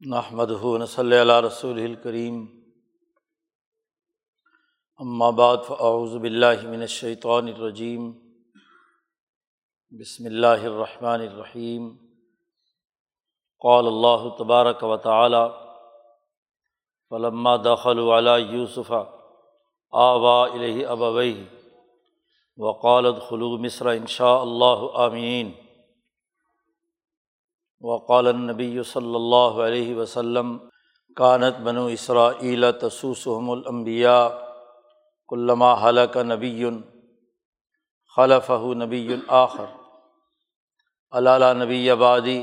نحمد صلی اللہ رسول الکریم بعد فاعوذ باللہ من الشیطان الرجیم بسم اللہ الرحمن الرحیم قال اللہ تبارک و تعالی فلما دخلوا علی یوسف آوا الیہ ابویہ وقال ادخلوا مصر ان شاء اللہ آمین وقال نبی صلی اللہ علیہ وسلم، کانت بنو اسرا تسوسحم الانبیاء علامہ حلق نبی خلف نبی الآخر علالہ نبی آبادی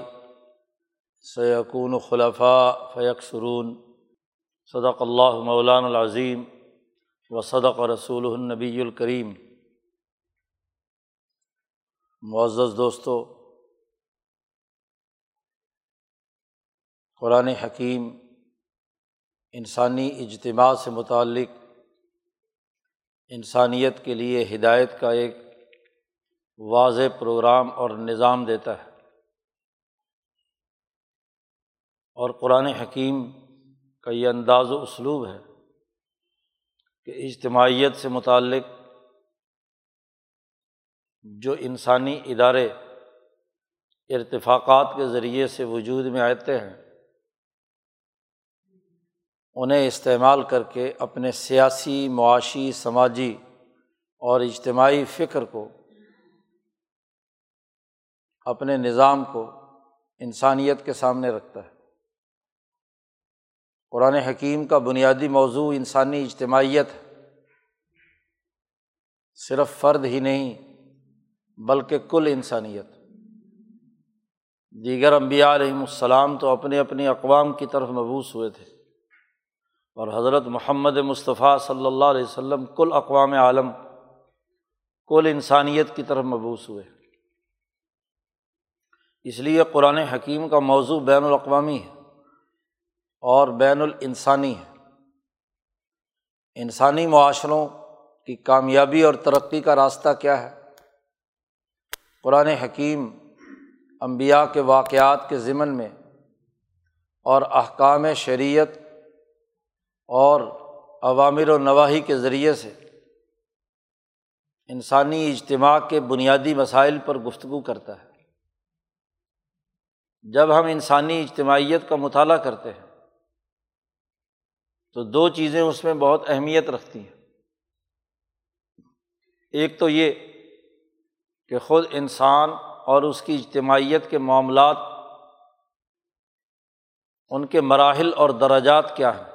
سیقون خلفاء فیق سرون صدق اللہ مولان العظیم و صدق رسول النبی الکریم۔ معزز دوستو قرآن حکیم انسانی اجتماع سے متعلق انسانیت کے لیے ہدایت کا ایک واضح پروگرام اور نظام دیتا ہے۔ اور قرآن حکیم کا یہ انداز و اسلوب ہے کہ اجتماعیت سے متعلق جو انسانی ادارے ارتفاقات کے ذریعے سے وجود میں آتے ہیں انہیں استعمال کر کے اپنے سیاسی، معاشی، سماجی اور اجتماعی فکر کو، اپنے نظام کو انسانیت کے سامنے رکھتا ہے۔ قرآن حکیم کا بنیادی موضوع انسانی اجتماعیت ہے۔ صرف فرد ہی نہیں، بلکہ کل انسانیت۔ دیگر انبیاء علیہم السلام تو اپنے اپنی اقوام کی طرف مبوس ہوئے تھے۔ اور حضرت محمد مصطفیٰ صلی اللہ علیہ وسلم کل اقوام عالم، کل انسانیت کی طرف مبوس ہوئے۔ اس لیے قرآن حکیم کا موضوع بین الاقوامی ہے اور بین الانسانی ہے۔ انسانی معاشروں کی کامیابی اور ترقی کا راستہ کیا ہے؟ قرآن حکیم امبیا کے واقعات کے ضمن میں اور احکام شریعت اور عوامر و نواحی کے ذریعے سے انسانی اجتماع کے بنیادی مسائل پر گفتگو کرتا ہے۔ جب ہم انسانی اجتماعیت کا مطالعہ کرتے ہیں، تو دو چیزیں اس میں بہت اہمیت رکھتی ہیں۔ ایک تو یہ کہ خود انسان اور اس کی اجتماعیت کے معاملات، ان کے مراحل اور دراجات کیا ہیں۔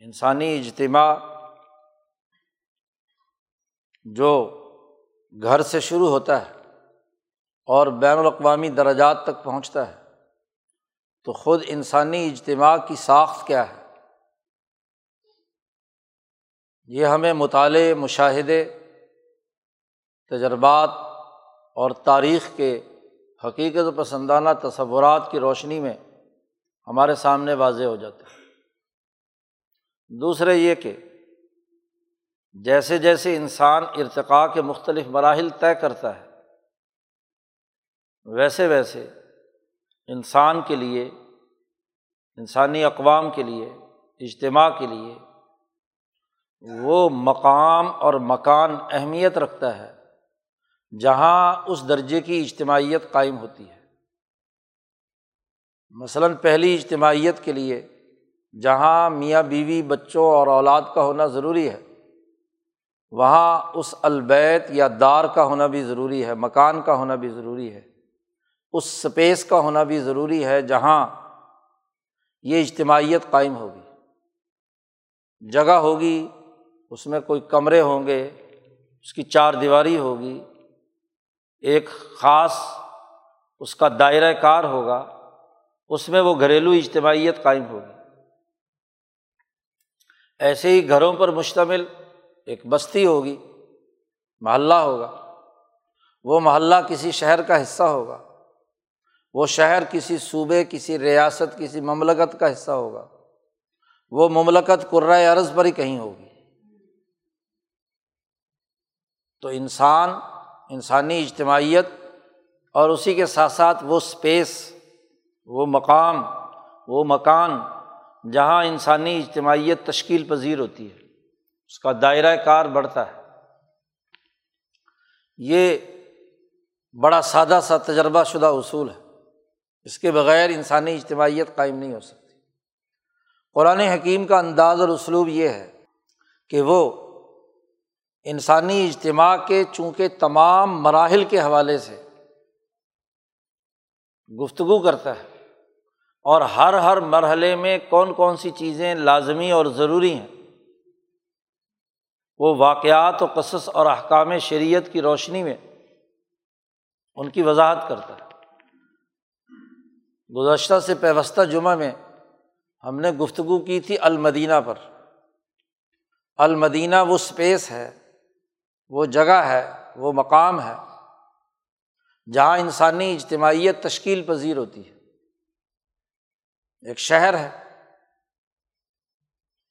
انسانی اجتماع جو گھر سے شروع ہوتا ہے اور بین الاقوامی درجات تک پہنچتا ہے، تو خود انسانی اجتماع کی ساخت کیا ہے؟ یہ ہمیں مطالعے، مشاہدے، تجربات اور تاریخ کے حقیقت پسندانہ تصورات کی روشنی میں ہمارے سامنے واضح ہو جاتا ہے دوسرے یہ کہ جیسے جیسے انسان ارتقاء کے مختلف مراحل طے کرتا ہے، ویسے ویسے انسان کے لیے، انسانی اقوام کے لیے، اجتماع کے لیے وہ مقام اور مکان اہمیت رکھتا ہے جہاں اس درجے کی اجتماعیت قائم ہوتی ہے۔ مثلاً پہلی اجتماعیت کے لیے جہاں میاں بیوی بچوں اور اولاد کا ہونا ضروری ہے، وہاں اس البیت یا دار کا ہونا بھی ضروری ہے، مکان کا ہونا بھی ضروری ہے، اس اسپیس کا ہونا بھی ضروری ہے جہاں یہ اجتماعیت قائم ہوگی۔ جگہ ہوگی، اس میں کوئی کمرے ہوں گے، اس کی چار دیواری ہوگی، ایک خاص اس کا دائرۂ کار ہوگا، اس میں وہ گھریلو اجتماعیت قائم ہوگی۔ ایسے ہی گھروں پر مشتمل ایک بستی ہوگی، محلہ ہوگا۔ وہ محلہ کسی شہر کا حصہ ہوگا۔ وہ شہر کسی صوبے، کسی ریاست، کسی مملکت کا حصہ ہوگا۔ وہ مملکت قرۂۂ عرض پر ہی کہیں ہوگی۔ تو انسان، انسانی اجتماعیت اور اسی کے ساتھ ساتھ وہ اسپیس وہ مقام، وہ مکان جہاں انسانی اجتماعیت تشکیل پذیر ہوتی ہے، اس کا دائرۂ کار بڑھتا ہے۔ یہ بڑا سادہ سا تجربہ شدہ اصول ہے۔ اس کے بغیر انسانی اجتماعیت قائم نہیں ہو سکتی۔ قرآن حکیم کا انداز اور اسلوب یہ ہے کہ وہ انسانی اجتماع کے چونکہ تمام مراحل کے حوالے سے گفتگو کرتا ہے۔ اور ہر ہر مرحلے میں کون کون سی چیزیں لازمی اور ضروری ہیں؟ وہ واقعات و قصص اور احکام شریعت کی روشنی میں ان کی وضاحت کرتا ہے۔ گزشتہ سے پیوستہ جمعہ میں ہم نے گفتگو کی تھی المدینہ پر۔ المدینہ وہ اسپیس ہے، وہ جگہ ہے، وہ مقام ہے جہاں انسانی اجتماعیت تشکیل پذیر ہوتی ہے۔ ایک شہر ہے۔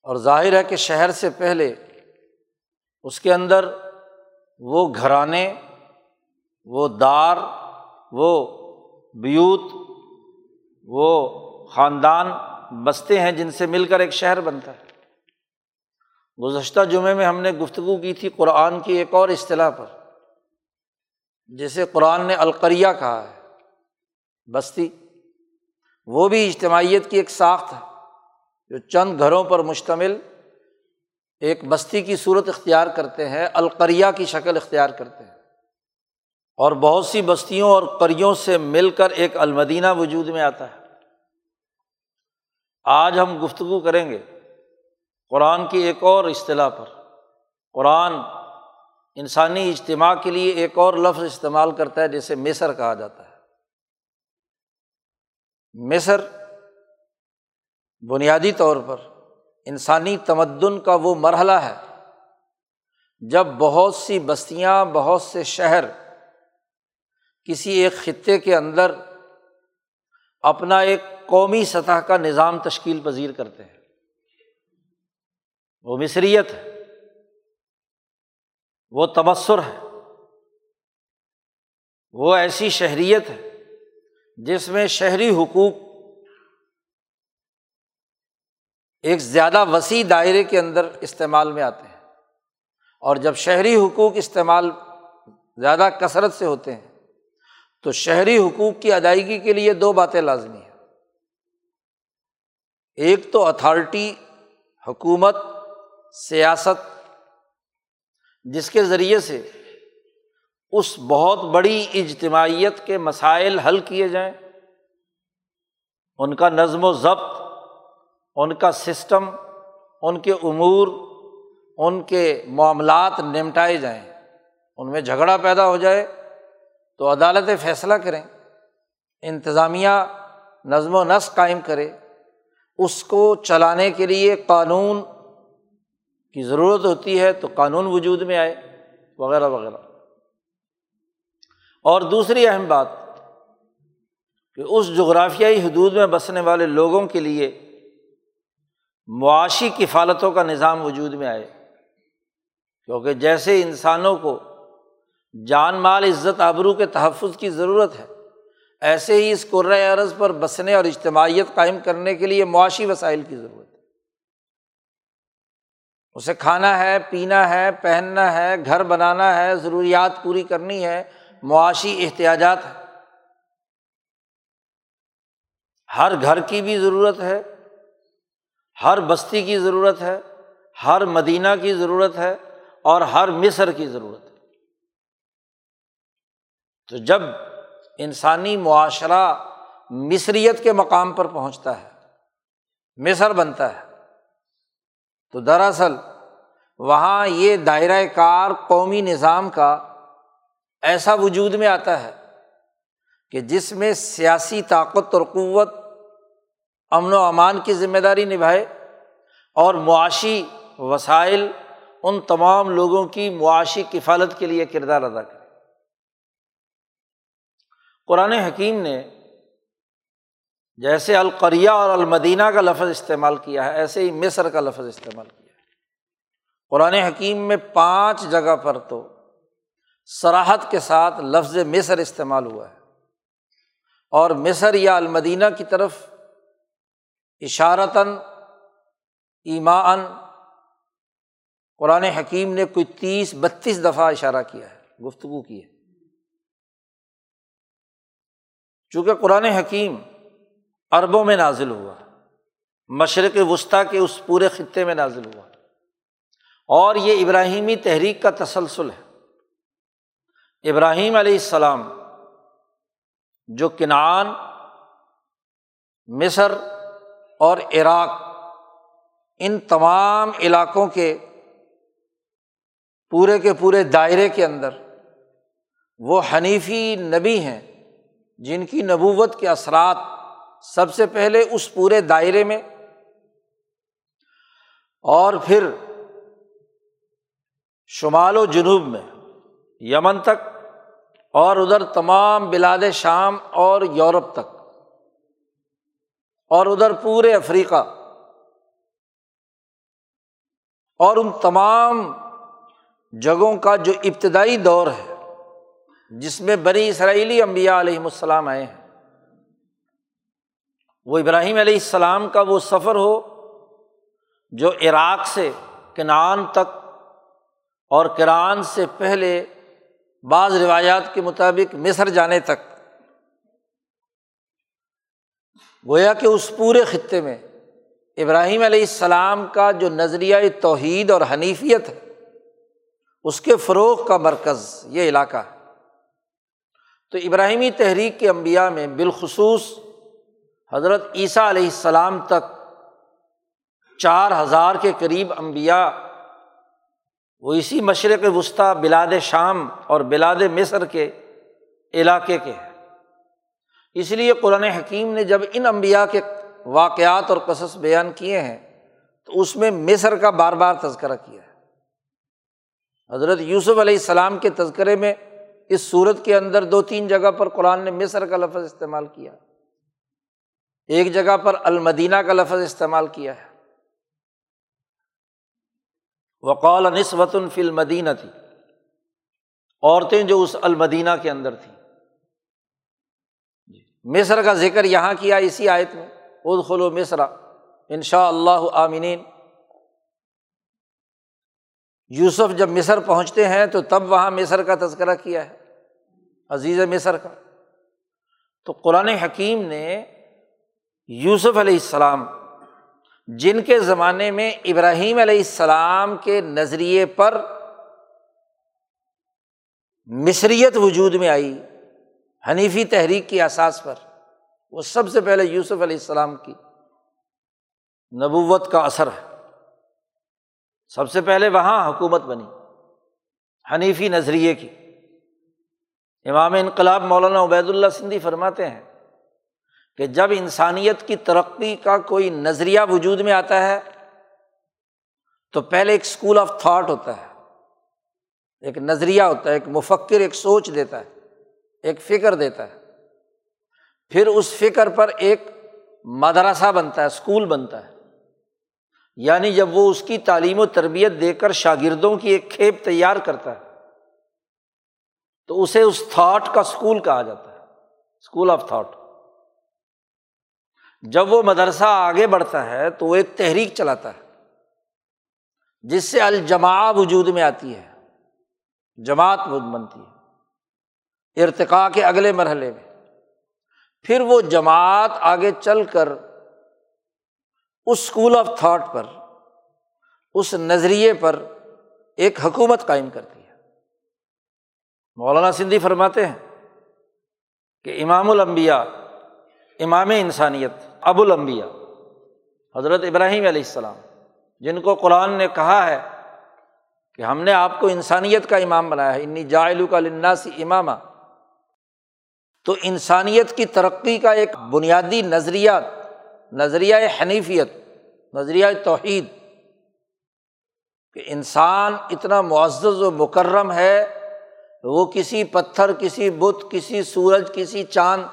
اور ظاہر ہے کہ شہر سے پہلے اس کے اندر وہ گھرانے، وہ دار، وہ بیوت، وہ خاندان بستے ہیں جن سے مل کر ایک شہر بنتا ہے۔ گزشتہ جمعے میں ہم نے گفتگو کی تھی قرآن کی ایک اور اصطلاح پر جیسے قرآن نے القریہ کہا ہے، بستی۔ وہ بھی اجتماعیت کی ایک ساخت ہے، جو چند گھروں پر مشتمل ایک بستی کی صورت اختیار کرتے ہیں، القریہ کی شکل اختیار کرتے ہیں۔ اور بہت سی بستیوں اور قریوں سے مل کر ایک المدینہ وجود میں آتا ہے۔ آج ہم گفتگو کریں گے قرآن کی ایک اور اصطلاح پر۔ قرآن انسانی اجتماع کے لیے ایک اور لفظ استعمال کرتا ہے، جسے مصر کہا جاتا ہے۔ مصر بنیادی طور پر انسانی تمدن کا وہ مرحلہ ہے جب بہت سی بستیاں، بہت سے شہر کسی ایک خطے کے اندر اپنا ایک قومی سطح کا نظام تشکیل پذیر کرتے ہیں۔ وہ مصریت ہے، وہ تبصر ہے، وہ ایسی شہریت ہے جس میں شہری حقوق ایک زیادہ وسیع دائرے کے اندر استعمال میں آتے ہیں اور جب شہری حقوق استعمال زیادہ کثرت سے ہوتے ہیں تو شہری حقوق کی ادائیگی کے لیے دو باتیں لازمی ہیں۔ ایک تو اتھارٹی، حکومت، سیاست، جس کے ذریعے سے اس بہت بڑی اجتماعیت کے مسائل حل کیے جائیں۔ ان کا نظم و ضبط، ان کا سسٹم، ان کے امور، ان کے معاملات نمٹائے جائیں۔ ان میں جھگڑا پیدا ہو جائے تو عدالت فیصلہ کریں۔ انتظامیہ نظم و نسق قائم کرے۔ اس کو چلانے کے لیے قانون کی ضرورت ہوتی ہے تو قانون وجود میں آئے۔ وغیرہ وغیرہ۔ اور دوسری اہم بات کہ اس جغرافیائی حدود میں بسنے والے لوگوں کے لیے معاشی کفالتوں کا نظام وجود میں آئے۔ کیونکہ جیسے انسانوں کو جان، مال، عزت، آبرو کے تحفظ کی ضرورت ہے، ایسے ہی اس عرض پر بسنے اور اجتماعیت قائم کرنے کے لیے معاشی وسائل کی ضرورت ہے۔ اسے کھانا ہے، پینا ہے، پہننا ہے، گھر بنانا ہے، ضروریات پوری کرنی ہے معاشی احتیاجات ہے ہر گھر کی بھی ضرورت ہے، ہر بستی کی ضرورت ہے، ہر مدینہ کی ضرورت ہے اور ہر مصر کی ضرورت ہے۔ تو جب انسانی معاشرہ مصریت کے مقام پر پہنچتا ہے، مصر بنتا ہے، تو دراصل وہاں یہ دائرۂ کار قومی نظام کا ایسا وجود میں آتا ہے کہ جس میں سیاسی طاقت اور قوت امن و امان کی ذمہ داری نبھائے اور معاشی وسائل ان تمام لوگوں کی معاشی کفالت کے لیے کردار ادا کرے۔ قرآن حکیم نے جیسے القریہ اور المدینہ کا لفظ استعمال کیا ہے، ایسے ہی مصر کا لفظ استعمال کیا ہے۔ قرآن حکیم میں پانچ جگہ پر تو سراحت کے ساتھ لفظ مصر استعمال ہوا ہے۔ اور مصر یا المدینہ کی طرف اشارتاً ایمان قرآن حکیم نے کوئی تیس، بتیس دفعہ اشارہ کیا ہے، گفتگو کی ہے۔ چونکہ قرآن حکیم عربوں میں نازل ہوا، مشرق وسطیٰ کے اس پورے خطے میں نازل ہوا۔ اور یہ ابراہیمی تحریک کا تسلسل ہے۔ ابراہیم علیہ السلام، جو کنعان، مصر اور عراق، ان تمام علاقوں کے پورے کے پورے دائرے کے اندر وہ حنیفی نبی ہیں جن کی نبوت کے اثرات سب سے پہلے اس پورے دائرے میں، اور پھر شمال و جنوب میں۔ یمن تک اور ادھر تمام بلاد شام اور یورپ تک اور ادھر پورے افریقہ اور ان تمام جگہوں کا جو ابتدائی دور ہے، جس میں بنی اسرائیلی امبیا علیہم السلام آئے ہیں۔ وہ ابراہیم علیہ السلام کا وہ سفر ہو جو عراق سے کنعان تک اور کران سے پہلے بعض روایات کے مطابق مصر جانے تک۔ گویا کہ اس پورے خطے میں ابراہیم علیہ السلام کا جو نظریۂ توحید اور حنیفیت ہے، اس کے فروغ کا مرکز یہ علاقہ ہے۔ تو ابراہیمی تحریک کے انبیاء میں بالخصوص حضرت عیسیٰ علیہ السلام تک چار ہزار کے قریب امبیا وہ اسی مشرق وسطیٰ بلاد شام اور بلاد مصر کے علاقے کے ہیں۔ اس لیے قرآن حکیم نے جب ان امبیا کے واقعات اور قصص بیان کیے ہیں، تو اس میں مصر کا بار بار تذکرہ کیا ہے۔ حضرت یوسف علیہ السلام کے تذکرے میں اس صورت کے اندر دو تین جگہ پر قرآن نے مصر کا لفظ استعمال کیا۔ ایک جگہ پر المدینہ کا لفظ استعمال کیا ہے۔ وقال نسبت الفی المدینہ تھی عورتیں جو اس المدینہ کے اندر تھیں۔ جی، مصر کا ذکر یہاں کیا اسی آیت میں اد خلو مصرا ان شاء اللہ عامنین یوسف جب مصر پہنچتے ہیں تو تب وہاں مصر کا تذکرہ کیا ہے، عزیز مصر کا۔ تو قرآن حکیم نے یوسف علیہ السلام جن کے زمانے میں ابراہیم علیہ السلام کے نظریے پر مصریت وجود میں آئی، حنیفی تحریک کی احساس پر، وہ سب سے پہلے یوسف علیہ السلام کی نبوت کا اثر ہے۔ سب سے پہلے وہاں حکومت بنی، حنیفی نظریے کی۔ امام انقلاب مولانا عبید اللہ سندھی فرماتے ہیں کہ جب انسانیت کی ترقی کا کوئی نظریہ وجود میں آتا ہے، تو پہلے ایک اسکول آف تھاٹ ہوتا ہے، ایک نظریہ ہوتا ہے، ایک مفکر ایک سوچ دیتا ہے، ایک فکر دیتا ہے۔ پھر اس فکر پر ایک مدرسہ بنتا ہے اسکول بنتا ہے۔ یعنی جب وہ اس کی تعلیم و تربیت دے کر شاگردوں کی ایک کھیپ تیار کرتا ہے، تو اسے اس تھاٹ کا اسکول کہا جاتا ہے اسکول آف تھاٹ جب وہ مدرسہ آگے بڑھتا ہے تو وہ ایک تحریک چلاتا ہے، جس سے الجماع وجود میں آتی ہے، جماعت بنتی ہے ارتقا کے اگلے مرحلے میں۔ پھر وہ جماعت آگے چل کر اس اسکول آف تھاٹ پر، اس نظریے پر ایک حکومت قائم کرتی ہے۔ مولانا سندھی فرماتے ہیں کہ امام الانبیاء، امام انسانیت ابو الانبیاء، حضرت ابراہیم علیہ السلام، جن کو قرآن نے کہا ہے کہ ہم نے آپ کو انسانیت کا امام بنایا ہے، انی جائلو کا لناسی امامہ تو انسانیت کی ترقی کا ایک بنیادی نظریہ نظریہ حنیفیت، نظریہ توحید، کہ انسان اتنا معزز و مکرم ہے، وہ کسی پتھر، کسی بت، کسی سورج، کسی چاند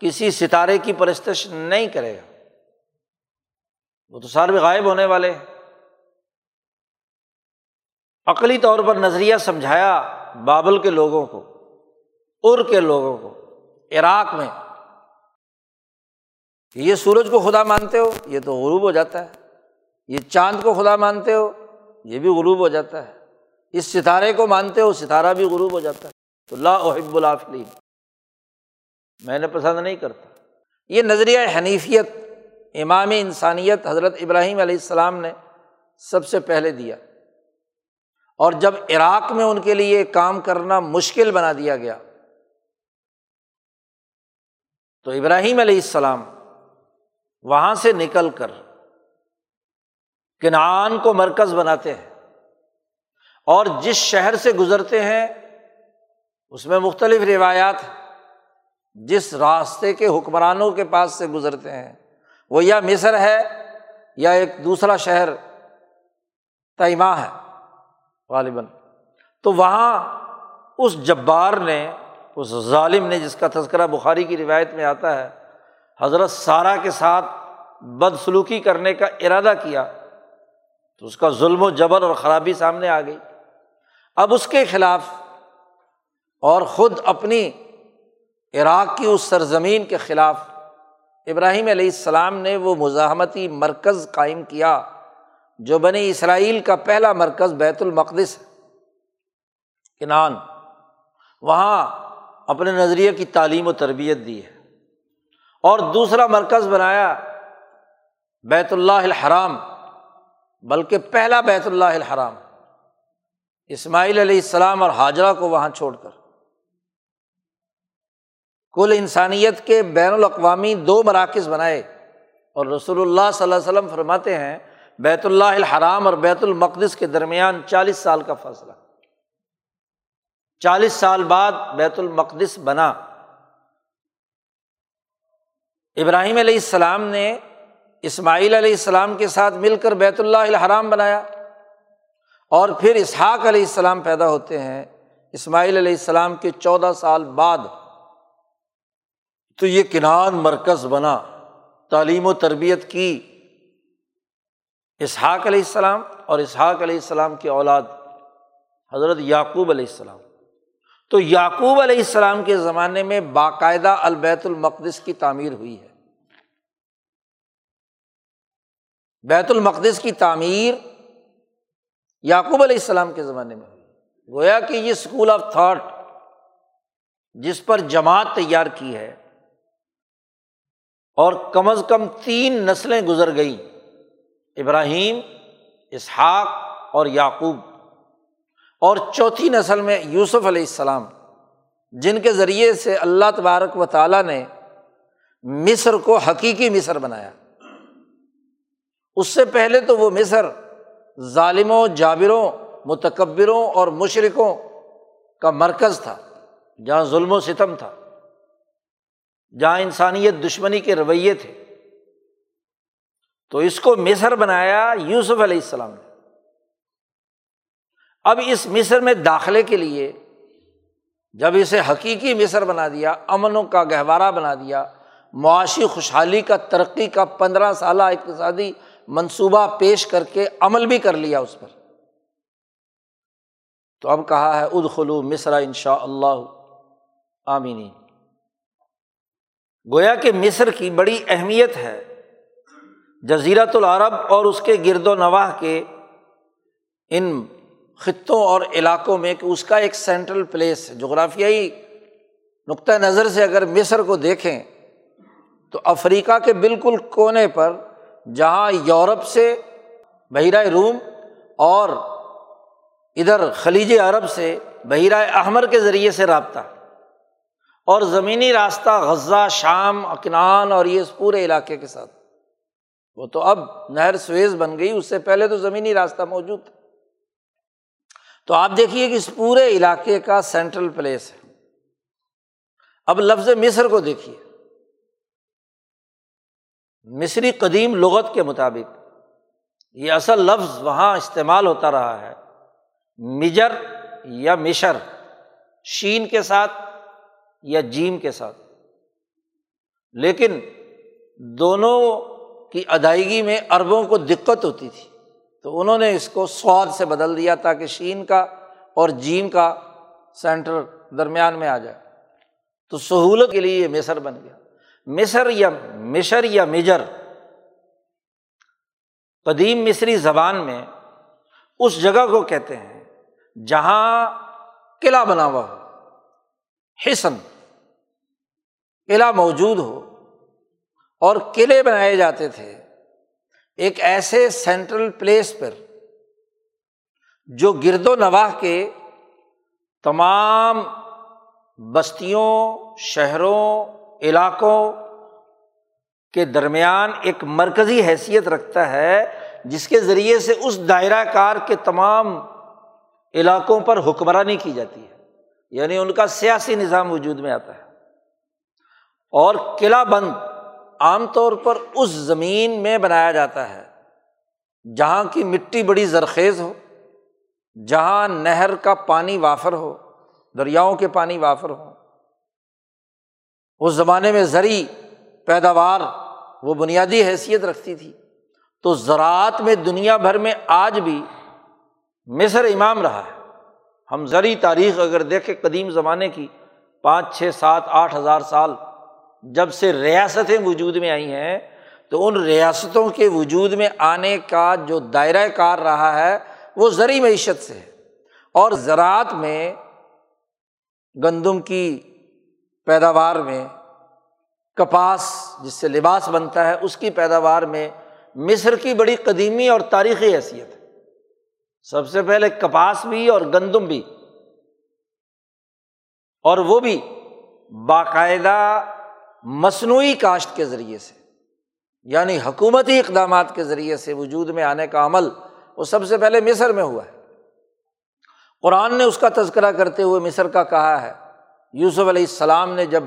کسی ستارے کی پرستش نہیں کرے گا۔ وہ تو سارے غائب ہونے والے ہیں۔ عقلی طور پر نظریہ سمجھایا بابل کے لوگوں کو، ار کے لوگوں کو، عراق میں۔ کہ یہ سورج کو خدا مانتے ہو، یہ تو غروب ہو جاتا ہے۔ یہ چاند کو خدا مانتے ہو، یہ بھی غروب ہو جاتا ہے۔ اس ستارے کو مانتے ہو، ستارہ بھی غروب ہو جاتا ہے۔ تو اللہ احب الافلین میں نے پسند نہیں کرتا۔ یہ نظریہ حنیفیت، امام انسانیت حضرت ابراہیم علیہ السلام نے سب سے پہلے دیا۔ اور جب عراق میں ان کے لیے کام کرنا مشکل بنا دیا گیا، تو ابراہیم علیہ السلام وہاں سے نکل کر کنعان کو مرکز بناتے ہیں۔ اور جس شہر سے گزرتے ہیں، اس میں مختلف روایات جس راستے کے حکمرانوں کے پاس سے گزرتے ہیں، وہ یا مصر ہے یا ایک دوسرا شہر تیمہ ہے، غالباً۔ تو وہاں اس جبار نے، اس ظالم نے جس کا تذکرہ بخاری کی روایت میں آتا ہے، حضرت سارا کے ساتھ بدسلوکی کرنے کا ارادہ کیا، تو اس کا ظلم و جبر اور خرابی سامنے آ گئی۔ اب اس کے خلاف اور خود اپنی عراق کی اس سرزمین کے خلاف ابراہیم علیہ السلام نے وہ مزاحمتی مرکز قائم کیا جو بنی اسرائیل کا پہلا مرکز بیت المقدس کنان۔ وہاں اپنے نظریے کی تعلیم و تربیت دی ہے۔ اور دوسرا مرکز بنایا بیت اللہ الحرام، بلکہ پہلا بیت اللہ الحرام۔ اسماعیل علیہ السلام اور حاجرہ کو وہاں چھوڑ کر۔ کل انسانیت کے بین الاقوامی دو مراکز بنائے۔ اور رسول اللہ صلی اللہ علیہ وسلم فرماتے ہیں، بیت اللہ الحرام اور بیت المقدس کے درمیان چالیس سال کا فاصلہ۔ چالیس سال بعد بیت المقدس بنا۔ ابراہیم علیہ السلام نے اسماعیل علیہ السلام کے ساتھ مل کر بیت اللہ الحرام بنایا۔ اور پھر اسحاق علیہ السلام پیدا ہوتے ہیں۔ اسماعیل علیہ السلام کے چودہ سال بعد تو یہ کنان مرکز بنا، تعلیم و تربیت کی۔ اسحاق علیہ السلام اور اسحاق علیہ السلام کی اولاد حضرت یعقوب علیہ السلام۔ تو یعقوب علیہ السلام کے زمانے میں باقاعدہ البیت المقدس کی تعمیر ہوئی ہے۔ بیت المقدس کی تعمیر یعقوب علیہ السلام کے زمانے میں ہوئی۔ گویا کہ یہ اسکول آف تھاٹ جس پر جماعت تیار کی ہے اور کم از کم تین نسلیں گزر گئیں، ابراہیم، اسحاق اور یعقوب۔ اور چوتھی نسل میں یوسف علیہ السلام، جن کے ذریعے سے اللہ تبارک و تعالیٰ نے مصر کو حقیقی مصر بنایا۔ اس سے پہلے تو وہ مصر ظالموں، جابروں، متکبروں اور مشرقوں کا مرکز تھا، جہاں ظلم و ستم تھا۔ جہاں انسانیت دشمنی کے رویے تھے۔ تو اس کو مصر بنایا یوسف علیہ السلام نے۔ اب اس مصر میں داخلے کے لیے جب اسے حقیقی مصر بنا دیا امن کا گہوارہ بنا دیا، معاشی خوشحالی کا، ترقی کا پندرہ سالہ اقتصادی منصوبہ پیش کر کے عمل بھی کر لیا اس پر۔ تو اب کہا ہے اد خلو مصرا ان شاء اللہ آمینی گویا کہ مصر کی بڑی اہمیت ہے۔ جزیرت العرب اور اس کے گرد و نواح کے ان خطوں اور علاقوں میں کہ اس کا ایک سینٹرل پلیس، جغرافیائی نقطۂ نظر سے اگر مصر کو دیکھیں تو افریقہ کے بالکل کونے پر، جہاں یورپ سے بحیرۂ روم اور ادھر خلیج عرب سے بحیرۂ احمر کے ذریعے سے رابطہ۔ اور زمینی راستہ غزہ، شام، اکنان اور یہ اس پورے علاقے کے ساتھ۔ وہ تو اب نہر سویز بن گئی، اس سے پہلے تو زمینی راستہ موجود تھا۔ تو آپ دیکھیے کہ اس پورے علاقے کا سینٹرل پلیس ہے۔ اب لفظ مصر کو دیکھیے۔ مصری قدیم لغت کے مطابق یہ اصل لفظ وہاں استعمال ہوتا رہا ہے۔ مجر یا مشر، شین کے ساتھ یا جیم کے ساتھ۔ لیکن دونوں کی ادائیگی میں اربوں کو دقت ہوتی تھی۔ تو انہوں نے اس کو سواد سے بدل دیا تاکہ شین کا اور جیم کا سینٹر درمیان میں آ جائے۔ تو سہولت کے لیے یہ مصر بن گیا۔ مصر یا مشر یا مجر۔ قدیم مصری زبان میں اس جگہ کو کہتے ہیں جہاں قلعہ بنا ہوا ہو۔ حسن قلعہ موجود ہو اور قلعے بنائے جاتے تھے، ایک ایسے سینٹرل پلیس پر جو گرد و نواح کے تمام بستیوں، شہروں، علاقوں کے درمیان ایک مرکزی حیثیت رکھتا ہے، جس کے ذریعے سے اس دائرہ کار کے تمام علاقوں پر حکمرانی کی جاتی ہے۔ یعنی ان کا سیاسی نظام وجود میں آتا ہے۔ اور قلعہ بند عام طور پر اس زمین میں بنایا جاتا ہے جہاں کی مٹی بڑی زرخیز ہو، جہاں نہر کا پانی وافر ہو، دریاؤں کے پانی وافر ہو اس زمانے میں زرعی پیداوار وہ بنیادی حیثیت رکھتی تھی۔ تو زراعت میں دنیا بھر میں آج بھی مصر امام رہا ہے۔ ہم زرعی تاریخ اگر دیکھیں قدیم زمانے کی، پانچ، چھ، سات، آٹھ ہزار سال جب سے ریاستیں وجود میں آئی ہیں، تو ان ریاستوں کے وجود میں آنے کا جو دائرۂ کار رہا ہے، وہ زرعی معیشت سے ہے۔ اور زراعت میں، گندم کی پیداوار میں، کپاس جس سے لباس بنتا ہے، اس کی پیداوار میں مصر کی بڑی قدیمی اور تاریخی حیثیت ہے۔ سب سے پہلے کپاس بھی اور گندم بھی اور وہ بھی باقاعدہ مصنوعی کاشت کے ذریعے سے یعنی حکومتی اقدامات کے ذریعے سے وجود میں آنے کا عمل وہ سب سے پہلے مصر میں ہوا ہے۔ قرآن نے اس کا تذکرہ کرتے ہوئے مصر کا کہا ہے، یوسف علیہ السلام نے جب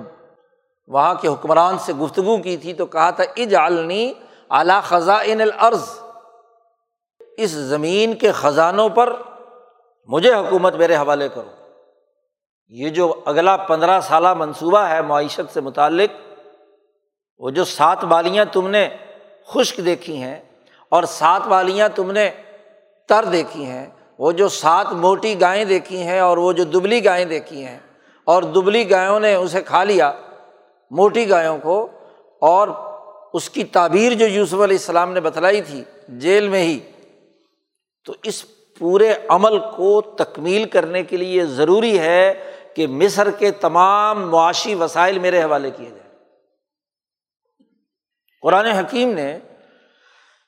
وہاں کے حکمران سے گفتگو کی تھی تو کہا تھا اج عالنی اعلیٰ خزاں العرض اس زمین کے خزانوں پر مجھے حکومت میرے حوالے کرو۔ یہ جو اگلا پندرہ سالہ منصوبہ ہے معیشت سے متعلق، وہ جو سات بالیاں تم نے خشک دیکھی ہیں اور سات والیاں تم نے تر دیکھی ہیں، وہ جو سات موٹی گائیں دیکھی ہیں اور وہ جو دبلی گائیں دیکھی ہیں، اور دبلی گایوں نے اسے کھا لیا موٹی گایوں کو، اور اس کی تعبیر جو یوسف علیہ السلام نے بتلائی تھی جیل میں ہی تو اس پورے عمل کو تکمیل کرنے کے لیے ضروری ہے کہ مصر کے تمام معاشی وسائل میرے حوالے کیے جائیں۔ قرآن حکیم نے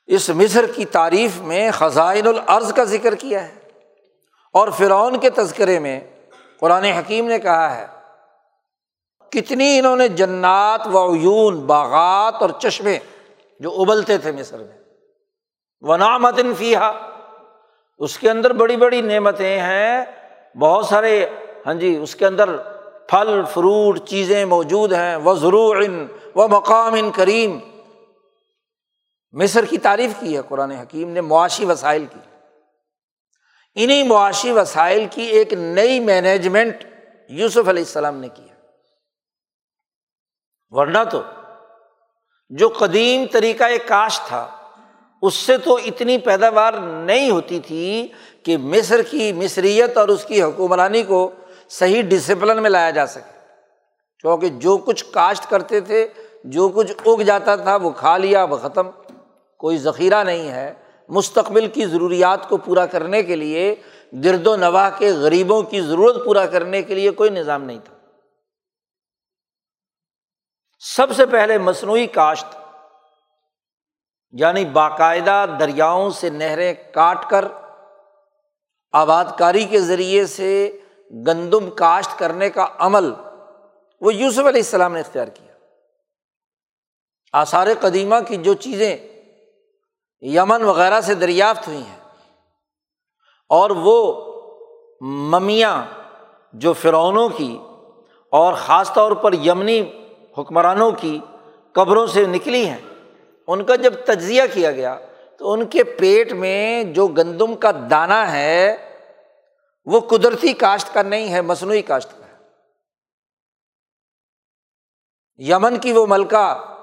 اس مصر کی تعریف میں خزائن العرض کا ذکر کیا ہے اور فرعون کے تذکرے میں قرآن حکیم نے کہا ہے، کتنی انہوں نے جنات و عیون، باغات اور چشمے جو ابلتے تھے مصر میں ونامت فیحا اس کے اندر بڑی بڑی نعمتیں ہیں، بہت سارے ہاں جی اس کے اندر پھل، فروٹ، چیزیں موجود ہیں وہ ضرور ان و مقام ان کریم مصر کی تعریف کی ہے، قرآن حکیم نے معاشی وسائل کی۔ انہیں معاشی وسائل کی ایک نئی مینجمنٹ یوسف علیہ السلام نے کیا ورنہ تو جو قدیم طریقہ ایک کاش تھا اس سے تو اتنی پیداوار نہیں ہوتی تھی کہ مصر کی مصریت اور اس کی حکمرانی کو صحیح ڈسپلن میں لایا جا سکے۔ کیونکہ جو کچھ کاشت کرتے تھے، جو کچھ اگ جاتا تھا، وہ کھا لیا، وہ ختم۔ کوئی ذخیرہ نہیں ہے۔ مستقبل کی ضروریات کو پورا کرنے کے لیے، گرد و نواح کے غریبوں کی ضرورت پورا کرنے کے لیے کوئی نظام نہیں تھا۔ سب سے پہلے مصنوعی کاشت یعنی باقاعدہ دریاؤں سے نہریں کاٹ کر آباد کاری کے ذریعے سے گندم کاشت کرنے کا عمل وہ یوسف علیہ السلام نے اختیار کیا۔ آثار قدیمہ کی جو چیزیں یمن وغیرہ سے دریافت ہوئی ہیں اور وہ ممیاں جو فرعونوں کی اور خاص طور پر یمنی حکمرانوں کی قبروں سے نکلی ہیں۔ ان کا جب تجزیہ کیا گیا تو ان کے پیٹ میں جو گندم کا دانہ ہے، وہ قدرتی کاشت کا نہیں ہے، مصنوعی کاشت کا ہے۔ یمن کی وہ ملکہ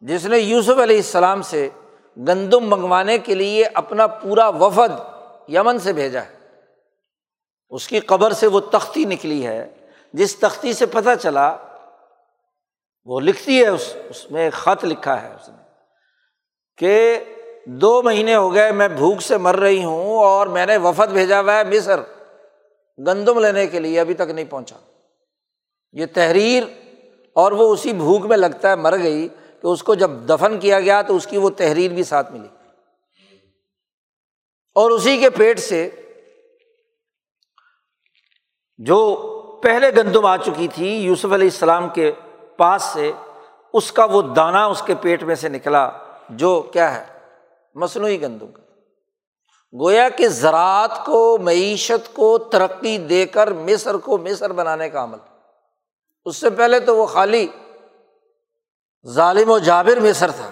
جس نے یوسف علیہ السلام سے گندم منگوانے کے لیے اپنا پورا وفد یمن سے بھیجا ہے۔ اس کی قبر سے وہ تختی نکلی ہے، جس تختی سے پتہ چلا، وہ لکھتی ہے، اس اس میں ایک خط لکھا ہے اس نے۔ کہ دو مہینے ہو گئے میں بھوک سے مر رہی ہوں اور میں نے وفد بھیجا ہوا ہے مصر گندم لینے کے لیے، ابھی تک نہیں پہنچا۔ یہ تحریر اور وہ اسی بھوک میں لگتا ہے، مر گئی کہ اس کو جب دفن کیا گیا تو اس کی وہ تحریر بھی ساتھ ملی۔ اور اسی کے پیٹ سے جو پہلے گندم آ چکی تھی یوسف علیہ السلام کے پاس سے، اس کا وہ دانا اس کے پیٹ میں سے نکلا۔ جو کیا ہے، مصنوعی گندم کا۔ گویا کہ زراعت کو، معیشت کو ترقی دے کر مصر کو مصر بنانے کا عمل۔ اس سے پہلے تو وہ خالی ظالم و جابر مصر تھا۔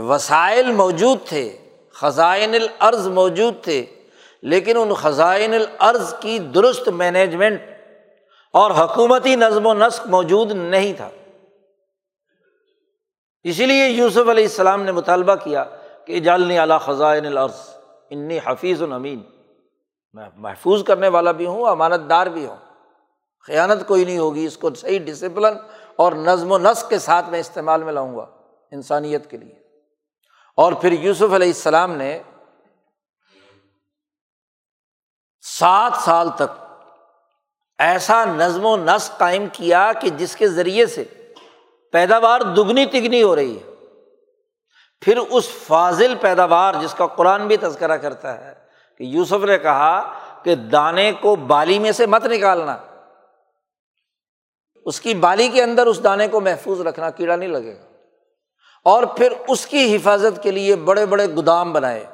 وسائل موجود تھے، خزائن العرض موجود تھے، لیکن ان خزائن العرض کی درست مینجمنٹ اور حکومتی نظم و نسق موجود نہیں تھا۔ اسی لیے یوسف علیہ السلام نے مطالبہ کیا کہ جالنی اعلیٰ خزائن العرض انی حفیظ الامین میں محفوظ کرنے والا بھی ہوں، امانت دار بھی ہوں۔ خیانت کوئی نہیں ہوگی، اس کو صحیح ڈسپلن اور نظم و نسق کے ساتھ میں استعمال میں لاؤں گا انسانیت کے لیے۔ اور پھر یوسف علیہ السلام نے سات سال تک ایسا نظم و نسق قائم کیا کہ جس کے ذریعے سے پیداوار دگنی تگنی ہو رہی ہے۔ پھر اس فاضل پیداوار جس کا قرآن بھی تذکرہ کرتا ہے کہ یوسف نے کہا کہ دانے کو بالی میں سے مت نکالنا۔ اس کی بالی کے اندر اس دانے کو محفوظ رکھنا کیڑا نہیں لگے گا۔ اور پھر اس کی حفاظت کے لیے بڑے بڑے گودام بنائے۔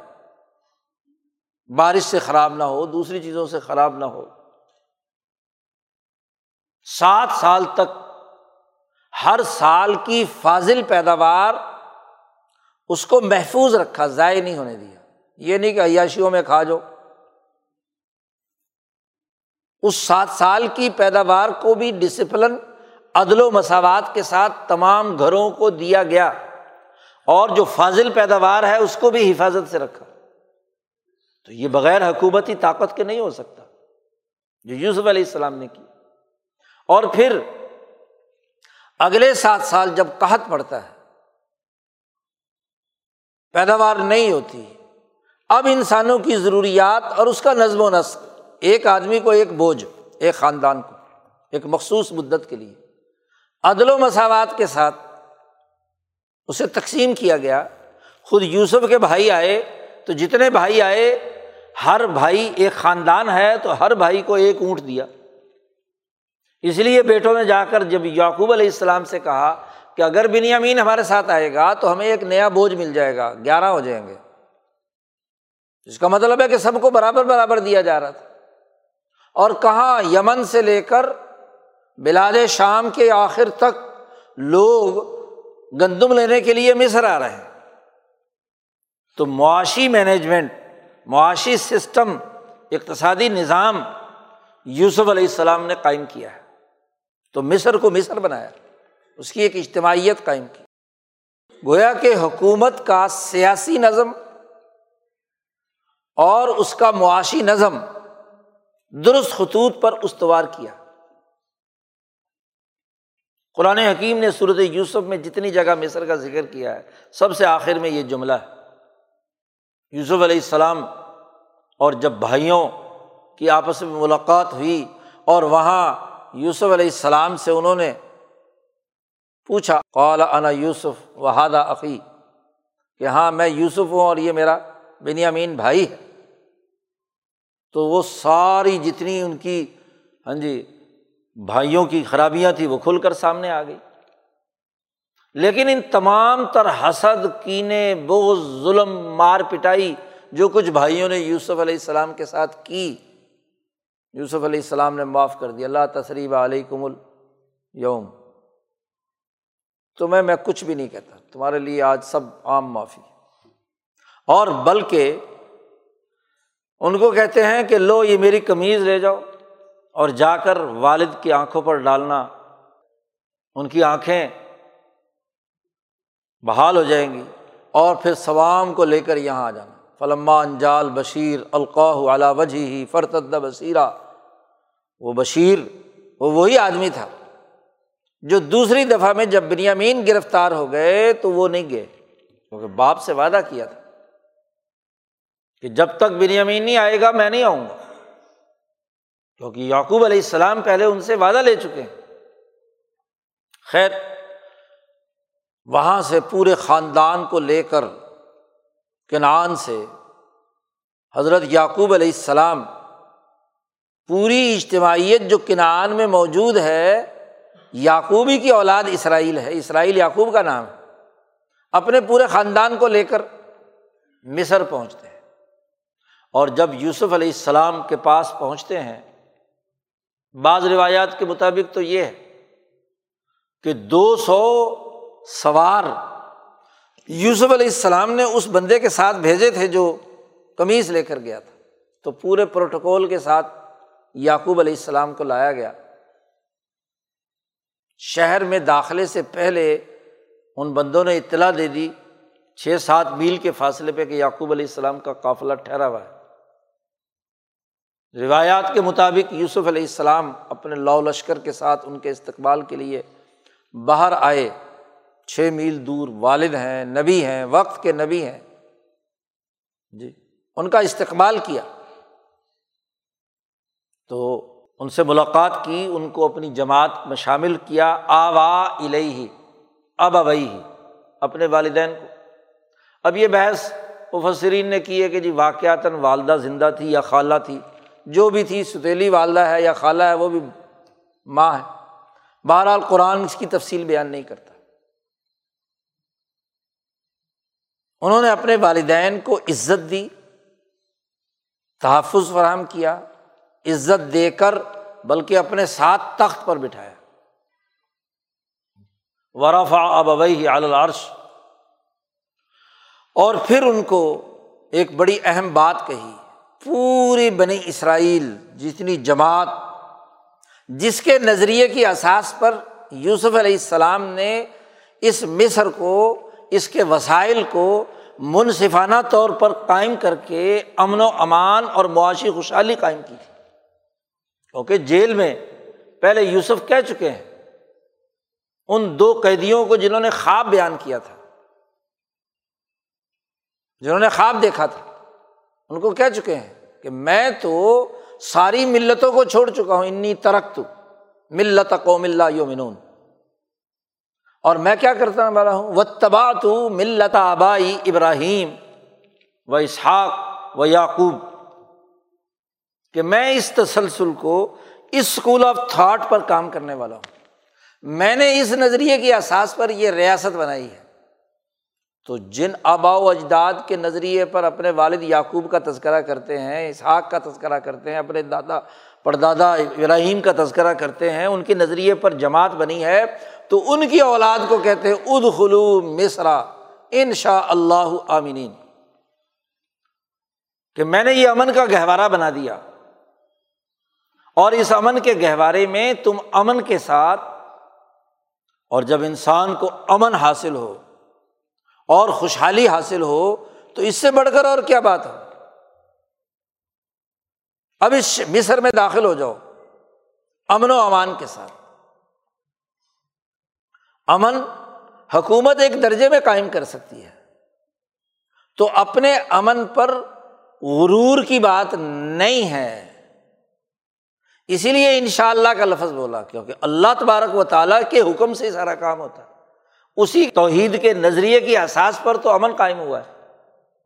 بارش سے خراب نہ ہو، دوسری چیزوں سے خراب نہ ہو۔ سات سال تک ہر سال کی فاضل پیداوار اس کو محفوظ رکھا، ضائع نہیں ہونے دیا۔ یہ نہیں کہ عیاشیوں میں کھا جاؤ۔ اس سات سال کی پیداوار کو بھی ڈسپلن عدل و مساوات کے ساتھ تمام گھروں کو دیا گیا۔ اور جو فاضل پیداوار ہے، اس کو بھی حفاظت سے رکھا۔ تو یہ بغیر حکومتی طاقت کے نہیں ہو سکتا۔ جو یوسف علیہ السلام نے کی۔ اور پھر اگلے سات سال جب قحط پڑتا ہے، پیداوار نہیں ہوتی۔ اب انسانوں کی ضروریات اور اس کا نظم و نسق، ایک آدمی کو ایک بوجھ، ایک خاندان کو، ایک مخصوص مدت کے لیے۔ عدل و مساوات کے ساتھ اسے تقسیم کیا گیا۔ خود یوسف کے بھائی آئے، تو جتنے بھائی آئے، ہر بھائی ایک خاندان ہے، تو ہر بھائی کو ایک اونٹ دیا۔ اس لیے بیٹوں نے جا کر جب یعقوب علیہ السلام سے کہا کہ اگر بنی امین ہمارے ساتھ آئے گا تو ہمیں ایک نیا بوجھ مل جائے گا، گیارہ ہو جائیں گے۔ اس کا مطلب ہے کہ سب کو برابر برابر دیا جا رہا تھا۔ اور کہاں؟ یمن سے لے کر بلاد شام کے آخر تک لوگ گندم لینے کے لیے مصر آ رہے ہیں۔ تو معاشی مینجمنٹ، معاشی سسٹم، اقتصادی نظام یوسف علیہ السلام نے قائم کیا ہے۔ تو مصر کو مصر بنایا۔ اس کی ایک اجتماعیت قائم کی۔ گویا کہ حکومت کا سیاسی نظم اور اس کا معاشی نظم درست خطوط پر استوار کیا۔ قرآن حکیم نے صورت یوسف میں جتنی جگہ مصر کا ذکر کیا ہے، سب سے آخر میں یہ جملہ ہے۔ یوسف علیہ السلام اور جب بھائیوں کی آپس میں ملاقات ہوئی اور وہاں یوسف علیہ السلام سے انہوں نے پوچھا، قال انا یوسف وحادہ عقی کہ ہاں میں یوسف ہوں اور یہ میرا بنیامین بھائی ہے۔ تو وہ ساری جتنی ان کی ہاں جی بھائیوں کی خرابیاں تھیں وہ کھل کر سامنے آ گئی۔ لیکن ان تمام تر حسد، کینے بوز ظلم، مار پٹائی جو کچھ بھائیوں نے یوسف علیہ السلام کے ساتھ کی یوسف علیہ السلام نے معاف کر دیا اللہ تصریب علیہ کم یوم تمہیں میں کچھ بھی نہیں کہتا، تمہارے لیے آج سب عام معافی۔ اور بلکہ ان کو کہتے ہیں کہ لو یہ میری کمیز لے جاؤ اور جا کر والد کی آنکھوں پر ڈالنا۔ ان کی آنکھیں بحال ہو جائیں گی اور پھر سوام کو لے کر یہاں آ جانا۔ فلما انجال بشیر القاہ علا وجہ ہی فرتد بصیرہ۔ وہ بشیر، وہ وہی آدمی تھا جو دوسری دفعہ میں جب بنیامین گرفتار ہو گئے تو وہ نہیں گئے، کیونکہ باپ سے وعدہ کیا تھا کہ جب تک بنیامین نہیں آئے گا میں نہیں آؤں گا۔ کیونکہ یعقوب علیہ السلام پہلے ان سے وعدہ لے چکے ہیں۔ خیر، وہاں سے پورے خاندان کو لے کر کنعان سے حضرت یعقوب علیہ السلام پوری اجتماعیت جو کنعان میں موجود ہے، یعقوبی کی اولاد اسرائیل ہے۔ اسرائیل یعقوب کا نام ہے۔ اپنے پورے خاندان کو لے کر مصر پہنچتے ہیں۔ اور جب یوسف علیہ السلام کے پاس پہنچتے ہیں، بعض روایات کے مطابق تو یہ ہے کہ دو سو سوار یوسف علیہ السلام نے اس بندے کے ساتھ بھیجے تھے جو قمیض لے کر گیا تھا۔ تو پورے پروٹوکول کے ساتھ یعقوب علیہ السلام کو لایا گیا۔ شہر میں داخلے سے پہلے ان بندوں نے اطلاع دے دی، چھ سات میل کے فاصلے پہ کہ یعقوب علیہ السلام کا قافلہ ٹھہرا ہوا ہے۔ روایات کے مطابق یوسف علیہ السلام اپنے لو لشکر کے ساتھ ان کے استقبال کے لیے باہر آئے۔ چھ میل دور والد ہیں، نبی ہیں، وقت کے نبی ہیں۔ جی ان کا استقبال کیا۔ تو ان سے ملاقات کی، ان کو اپنی جماعت میں شامل کیا، آوا الہی اب ابئی ہی اپنے والدین کو۔ اب یہ بحث مفسرین نے کی ہے کہ جی واقعات والدہ زندہ تھی یا خالہ تھی، جو بھی تھی، ستیلی والدہ ہے یا خالہ ہے، وہ بھی ماں ہے۔ بہرحال قرآن اس کی تفصیل بیان نہیں کرتا۔ انہوں نے اپنے والدین کو عزت دی، تحفظ فراہم کیا عزت دے کر بلکہ اپنے ساتھ تخت پر بٹھایا۔ ورفا ابوئی العرش۔ اور پھر ان کو ایک بڑی اہم بات کہی۔ پوری بنی اسرائیل جتنی جماعت جس کے نظریے کی اساس پر یوسف علیہ السلام نے اس مصر کو، اس کے وسائل کو منصفانہ طور پر قائم کر کے امن و امان اور معاشی خوشحالی قائم کی تھی۔ کیونکہ جیل میں پہلے یوسف کہہ چکے ہیں، ان دو قیدیوں کو جنہوں نے خواب بیان کیا تھا، جنہوں نے خواب دیکھا تھا، ان کو کہہ چکے ہیں کہ میں تو ساری ملتوں کو چھوڑ چکا ہوں، انی ترک تو ملت قوم اللہ یومنون اور میں کیا کرتا والا ہوں؟ وہ تبا تو ملت آبائی ابراہیم و اسحاق و یعقوب۔ کہ میں اس تسلسل کو اس اسکول آف تھاٹ پر کام کرنے والا ہوں۔ میں نے اس نظریے کی احساس پر یہ ریاست بنائی ہے۔ تو جن آبا و اجداد کے نظریے پر اپنے والد یعقوب کا تذکرہ کرتے ہیں، اسحاق کا تذکرہ کرتے ہیں، اپنے دادا، پردادا ابراہیم کا تذکرہ کرتے ہیں، ان کے نظریے پر جماعت بنی ہے، تو ان کی اولاد کو کہتے ہیں اد خلو مصرا ان شاء اللہ عامنین کہ میں نے یہ امن کا گہوارہ بنا دیا۔ اور اس امن کے گہوارے میں تم امن کے ساتھ، اور جب انسان کو امن حاصل ہو اور خوشحالی حاصل ہو، تو اس سے بڑھ کر اور کیا بات ہے؟ اب اس مصر میں داخل ہو جاؤ، امن و امان کے ساتھ۔ امن حکومت ایک درجے میں قائم کر سکتی ہے۔ تو اپنے امن پر غرور کی بات نہیں ہے۔ اسی لیے ان شاء اللہ کا لفظ بولا، کیونکہ اللہ تبارک و تعالیٰ کے حکم سے سارا کام ہوتا ہے۔ اسی توحید کے نظریے کی احساس پر تو امن قائم ہوا ہے۔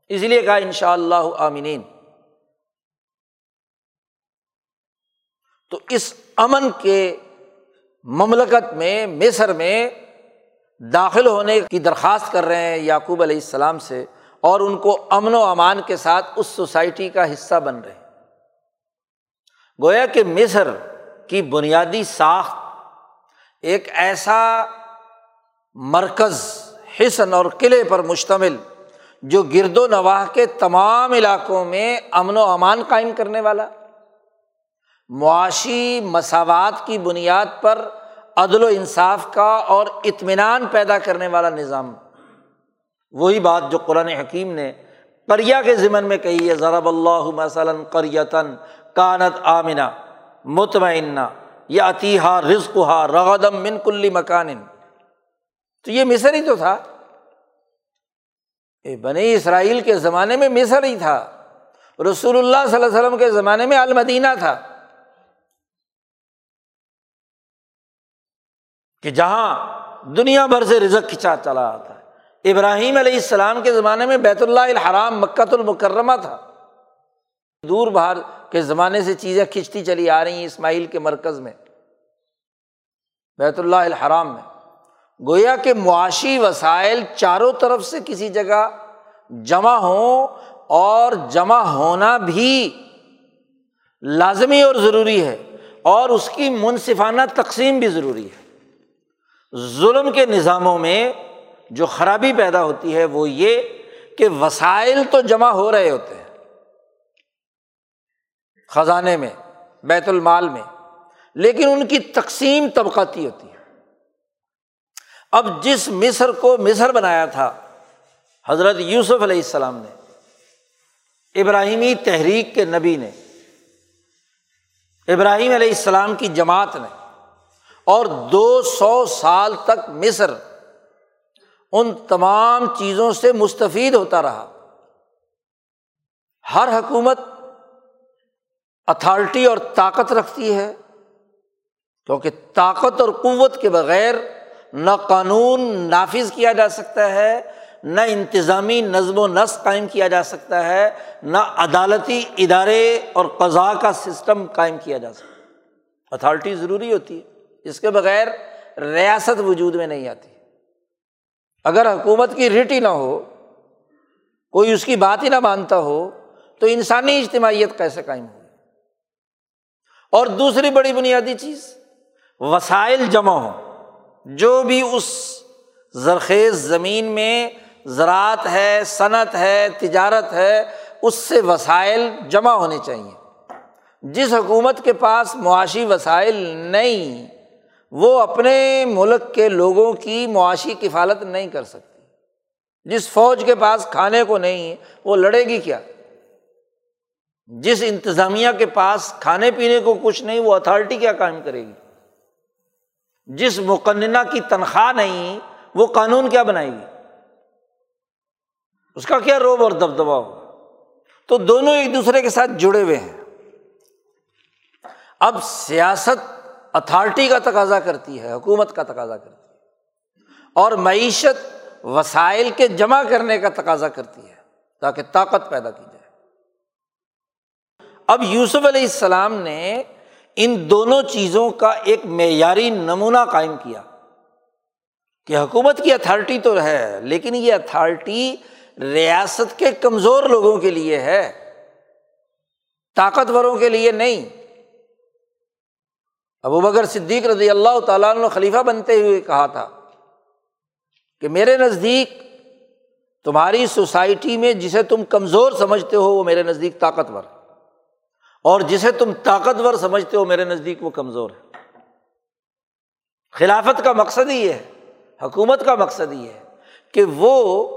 اس لیے کہا ان شاء اللہ عامنین تو اس امن کے مملکت میں، مصر میں داخل ہونے کی درخواست کر رہے ہیں یعقوب علیہ السلام سے اور ان کو امن و امان کے ساتھ اس سوسائٹی کا حصہ بن رہے ہیں۔ گویا کہ مصر کی بنیادی ساخت ایک ایسا مرکز، حصن اور قلعے پر مشتمل، جو گرد و نواح کے تمام علاقوں میں امن و امان قائم کرنے والا۔ معاشی مساوات کی بنیاد پر عدل و انصاف کا اور اطمینان پیدا کرنے والا نظام۔ وہی بات جو قرآن حکیم نے کریا کے ذمن میں کہی ہے، ضرب اللہ مثلاً قریتاً کانت آمنا مطمئنہ یا اتیحا رزق ہا رغدم من کلی مکان۔ تو یہ مصر ہی تو تھا۔ بنی اسرائیل کے زمانے میں مصر ہی تھا۔ رسول اللہ صلی اللہ علیہ وسلم کے زمانے میں المدینہ تھا۔ کہ جہاں دنیا بھر سے رزق کھینچا چلا آتا ہے۔ ابراہیم علیہ السلام کے زمانے میں بیت اللہ الحرام مکت المکرمہ تھا۔ دور باہر کے زمانے سے چیزیں کھینچتی چلی آ رہی ہیں اسماعیل کے مرکز میں، بیت اللہ الحرام میں۔ گویا کہ معاشی وسائل چاروں طرف سے کسی جگہ جمع ہوں اور جمع ہونا بھی لازمی اور ضروری ہے اور اس کی منصفانہ تقسیم بھی ضروری ہے۔ ظلم کے نظاموں میں جو خرابی پیدا ہوتی ہے وہ یہ کہ وسائل تو جمع ہو رہے ہوتے ہیں۔ خزانے میں، بیت المال میں۔ لیکن ان کی تقسیم طبقاتی ہوتی ہے۔ اب جس مصر کو مصر بنایا تھا، حضرت یوسف علیہ السلام نے، ابراہیمی تحریک کے نبی نے، ابراہیم علیہ السلام کی جماعت نے، اور دو سو سال تک مصر ان تمام چیزوں سے مستفید ہوتا رہا۔ ہر حکومت اتھارٹی اور طاقت رکھتی ہے، کیونکہ طاقت اور قوت کے بغیر نہ قانون نافذ کیا جا سکتا ہے، نہ انتظامی نظم و نسق قائم کیا جا سکتا ہے، نہ عدالتی ادارے اور قضاء کا سسٹم قائم کیا جا سکتا ہے۔ اتھارٹی ضروری ہوتی ہے، اس کے بغیر ریاست وجود میں نہیں آتی۔ اگر حکومت کی رٹ ہی نہ ہو، کوئی اس کی بات ہی نہ مانتا ہو، تو انسانی اجتماعیت کیسے قائم ہو اور دوسری بڑی بنیادی چیز، وسائل جمع ہو جو بھی اس زرخیز زمین میں زراعت ہے، صنعت ہے، تجارت ہے، اس سے وسائل جمع ہونے چاہیے۔ جس حکومت کے پاس معاشی وسائل نہیں، وہ اپنے ملک کے لوگوں کی معاشی کفالت نہیں کر سکتی۔ جس فوج کے پاس کھانے کو نہیں، وہ لڑے گی کیا؟ جس انتظامیہ کے پاس کھانے پینے کو کچھ نہیں، وہ اتھارٹی کیا کام کرے گی؟ جس مقننہ کی تنخواہ نہیں، وہ قانون کیا بنائے گی؟ اس کا کیا روب اور دبدبا ہوگا؟ تو دونوں ایک دوسرے کے ساتھ جڑے ہوئے ہیں۔ اب سیاست اتھارٹی کا تقاضا کرتی ہے، حکومت کا تقاضا کرتی ہے، اور معیشت وسائل کے جمع کرنے کا تقاضا کرتی ہے تاکہ طاقت پیدا کی جائے۔ اب یوسف علیہ السلام نے ان دونوں چیزوں کا ایک معیاری نمونہ قائم کیا کہ حکومت کی اتھارٹی تو ہے، لیکن یہ اتھارٹی ریاست کے کمزور لوگوں کے لیے ہے، طاقتوروں کے لیے نہیں۔ ابو بکر صدیق رضی اللہ تعالیٰ نے خلیفہ بنتے ہوئے کہا تھا کہ میرے نزدیک تمہاری سوسائٹی میں جسے تم کمزور سمجھتے ہو، وہ میرے نزدیک طاقتور اور جسے تم طاقتور سمجھتے ہو، میرے نزدیک وہ کمزور ہے۔ خلافت کا مقصد ہی ہے، حکومت کا مقصد ہی ہے کہ وہ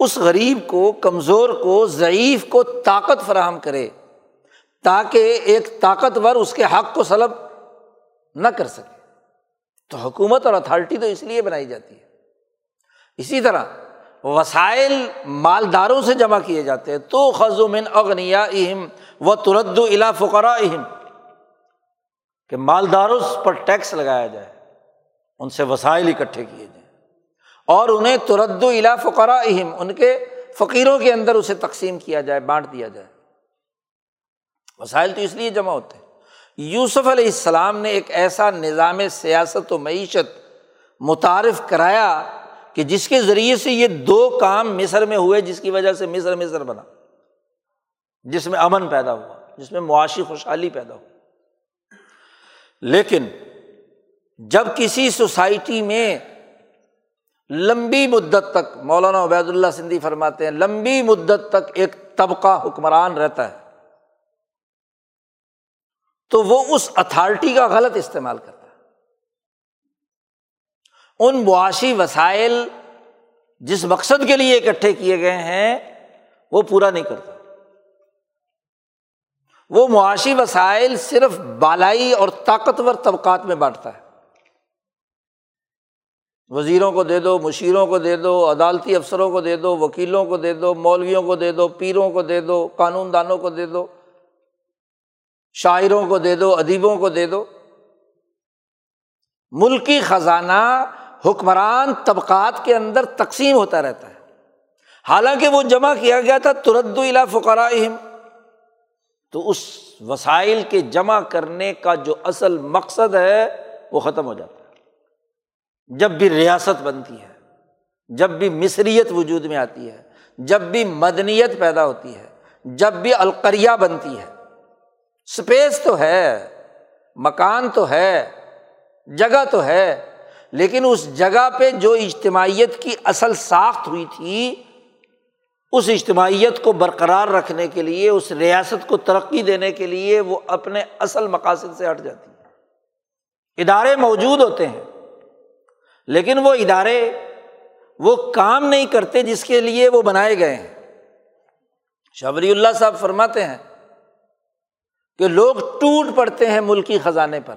اس غریب کو، کمزور کو، ضعیف کو طاقت فراہم کرے، تاکہ ایک طاقتور اس کے حق کو سلب نہ کر سکے۔ تو حکومت اور اتھارٹی تو اس لیے بنائی جاتی ہے۔ اسی طرح وسائل مالداروں سے جمع کیے جاتے ہیں۔ تو خزمن اغنیا اہم و ترد الا فقرا اہم کہ مالداروں پر ٹیکس لگایا جائے، ان سے وسائل اکٹھے کیے جائیں۔ اور انہیں ترد الا فقرا اہم ان کے فقیروں کے اندر اسے تقسیم کیا جائے، بانٹ دیا جائے۔ وسائل تو اس لیے جمع ہوتے ہیں۔ یوسف علیہ السلام نے ایک ایسا نظام سیاست و معیشت متعارف کرایا کہ جس کے ذریعے سے یہ دو کام مصر میں ہوئے، جس کی وجہ سے مصر مصر بنا۔ جس میں امن پیدا ہوا، جس میں معاشی خوشحالی پیدا ہو لیکن جب کسی سوسائٹی میں لمبی مدت تک مولانا عبید اللہ سندھی فرماتے ہیں، لمبی مدت تک ایک طبقہ حکمران رہتا ہے، تو وہ اس اتھارٹی کا غلط استعمال کرتا ہے۔ ان معاشی وسائل جس مقصد کے لیے اکٹھے کیے گئے ہیں، وہ پورا نہیں کرتا۔ وہ معاشی وسائل صرف بالائی اور طاقتور طبقات میں بانٹتا ہے۔ وزیروں کو دے دو، مشیروں کو دے دو، عدالتی افسروں کو دے دو، وکیلوں کو دے دو، مولویوں کو دے دو، پیروں کو دے دو قانون دانوں کو دے دو، شاعروں کو دے دو، ادیبوں کو دے دو۔ ملکی خزانہ حکمران طبقات کے اندر تقسیم ہوتا رہتا ہے۔ حالانکہ وہ جمع کیا گیا تھا ترد الا فقرا تو اس وسائل کے جمع کرنے کا جو اصل مقصد ہے، وہ ختم ہو جاتا ہے۔ جب بھی ریاست بنتی ہے، جب بھی مصریت وجود میں آتی ہے، جب بھی مدنیت پیدا ہوتی ہے، جب بھی القریہ بنتی ہے اسپیس تو ہے، مکان تو ہے، جگہ تو ہے، لیکن اس جگہ پہ جو اجتماعیت کی اصل ساخت ہوئی تھی اس اجتماعیت کو برقرار رکھنے کے لیے، اس ریاست کو ترقی دینے کے لیے وہ اپنے اصل مقاصد سے ہٹ جاتی ہے ادارے موجود ہوتے ہیں، لیکن وہ ادارے وہ کام نہیں کرتے جس کے لیے وہ بنائے گئے ہیں۔ شبری اللہ صاحب فرماتے ہیں کہ لوگ ٹوٹ پڑتے ہیں ملکی خزانے پر۔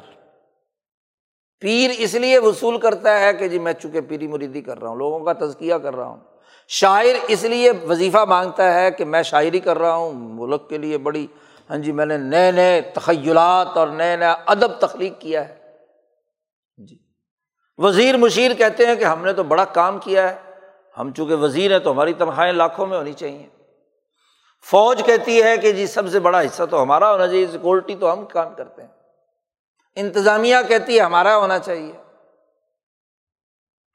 پیر اس لیے وصول کرتا ہے کہ جی میں چونکہ پیری مریدی کر رہا ہوں، لوگوں کا تزکیہ کر رہا ہوں۔ شاعر اس لیے وظیفہ مانگتا ہے کہ میں شاعری کر رہا ہوں، ملک کے لیے بڑی ہاں جی میں نے نئے نئے تخیلات اور نئے نیا ادب تخلیق کیا ہے۔ جی۔ وزیر مشیر کہتے ہیں کہ ہم نے تو بڑا کام کیا ہے، ہم چونکہ وزیر ہیں تو ہماری تنخواہیں لاکھوں میں ہونی چاہیے۔ فوج کہتی ہے کہ جی سب سے بڑا حصہ تو ہمارا ہونا چاہیے، سیکورٹی تو ہم کام کرتے ہیں۔ انتظامیہ کہتی ہے ہمارا ہونا چاہیے۔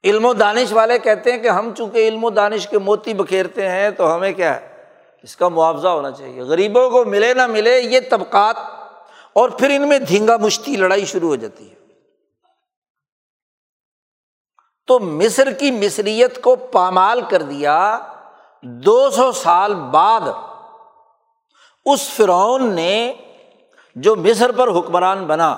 علم و دانش والے کہتے ہیں کہ ہم چونکہ علم و دانش کے موتی بکھیرتے ہیں تو ہمیں کیا ہے؟ اس کا معاوضہ ہونا چاہیے۔ غریبوں کو ملے نہ ملے یہ طبقات اور پھر ان میں دھینگا مشتی لڑائی شروع ہو جاتی ہے۔ تو مصر کی مصریت کو پامال کر دیا دو سو سال بعد اس فرعون نے جو مصر پر حکمران بنا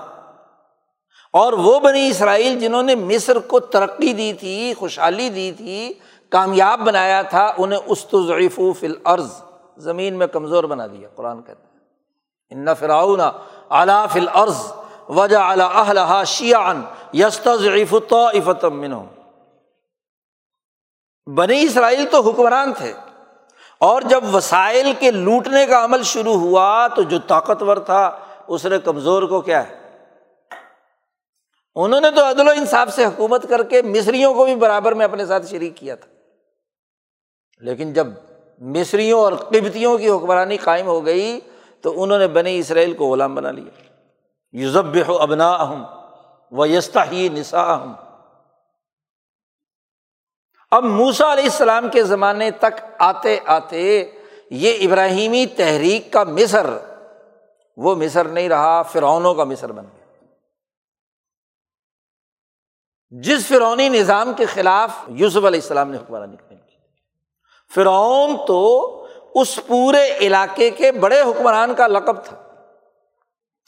اور وہ بنی اسرائیل جنہوں نے مصر کو ترقی دی تھی، خوشحالی دی تھی، کامیاب بنایا تھا، انہیں استضعیف فل عرض زمین میں کمزور بنا دیا، قرآن کہتے ہیں ان فراؤن اعلیٰ فل عرض وجہ اعلیٰ شیان یستضعیف من بنی اسرائیل تو حکمران تھے، اور جب وسائل کے لوٹنے کا عمل شروع ہوا تو جو طاقتور تھا، اس نے کمزور کو کیا ہے؟ انہوں نے تو عدل و انصاف سے حکومت کر کے مصریوں کو بھی برابر میں اپنے ساتھ شریک کیا تھا۔ لیکن جب مصریوں اور قبتیوں کی حکمرانی قائم ہو گئی تو انہوں نے بنی اسرائیل کو غلام بنا لیا۔ یوزب ابنا اہم و یستا ہی نسا اہم اب موسا علیہ السلام کے زمانے تک آتے آتے یہ ابراہیمی تحریک کا مصر، وہ مصر نہیں رہا، فرعونوں کا مصر بن گیا۔ جس فرونی نظام کے خلاف یوسف علیہ السلام نے حکمرانی کی فرعون تو اس پورے علاقے کے بڑے حکمران کا لقب تھا۔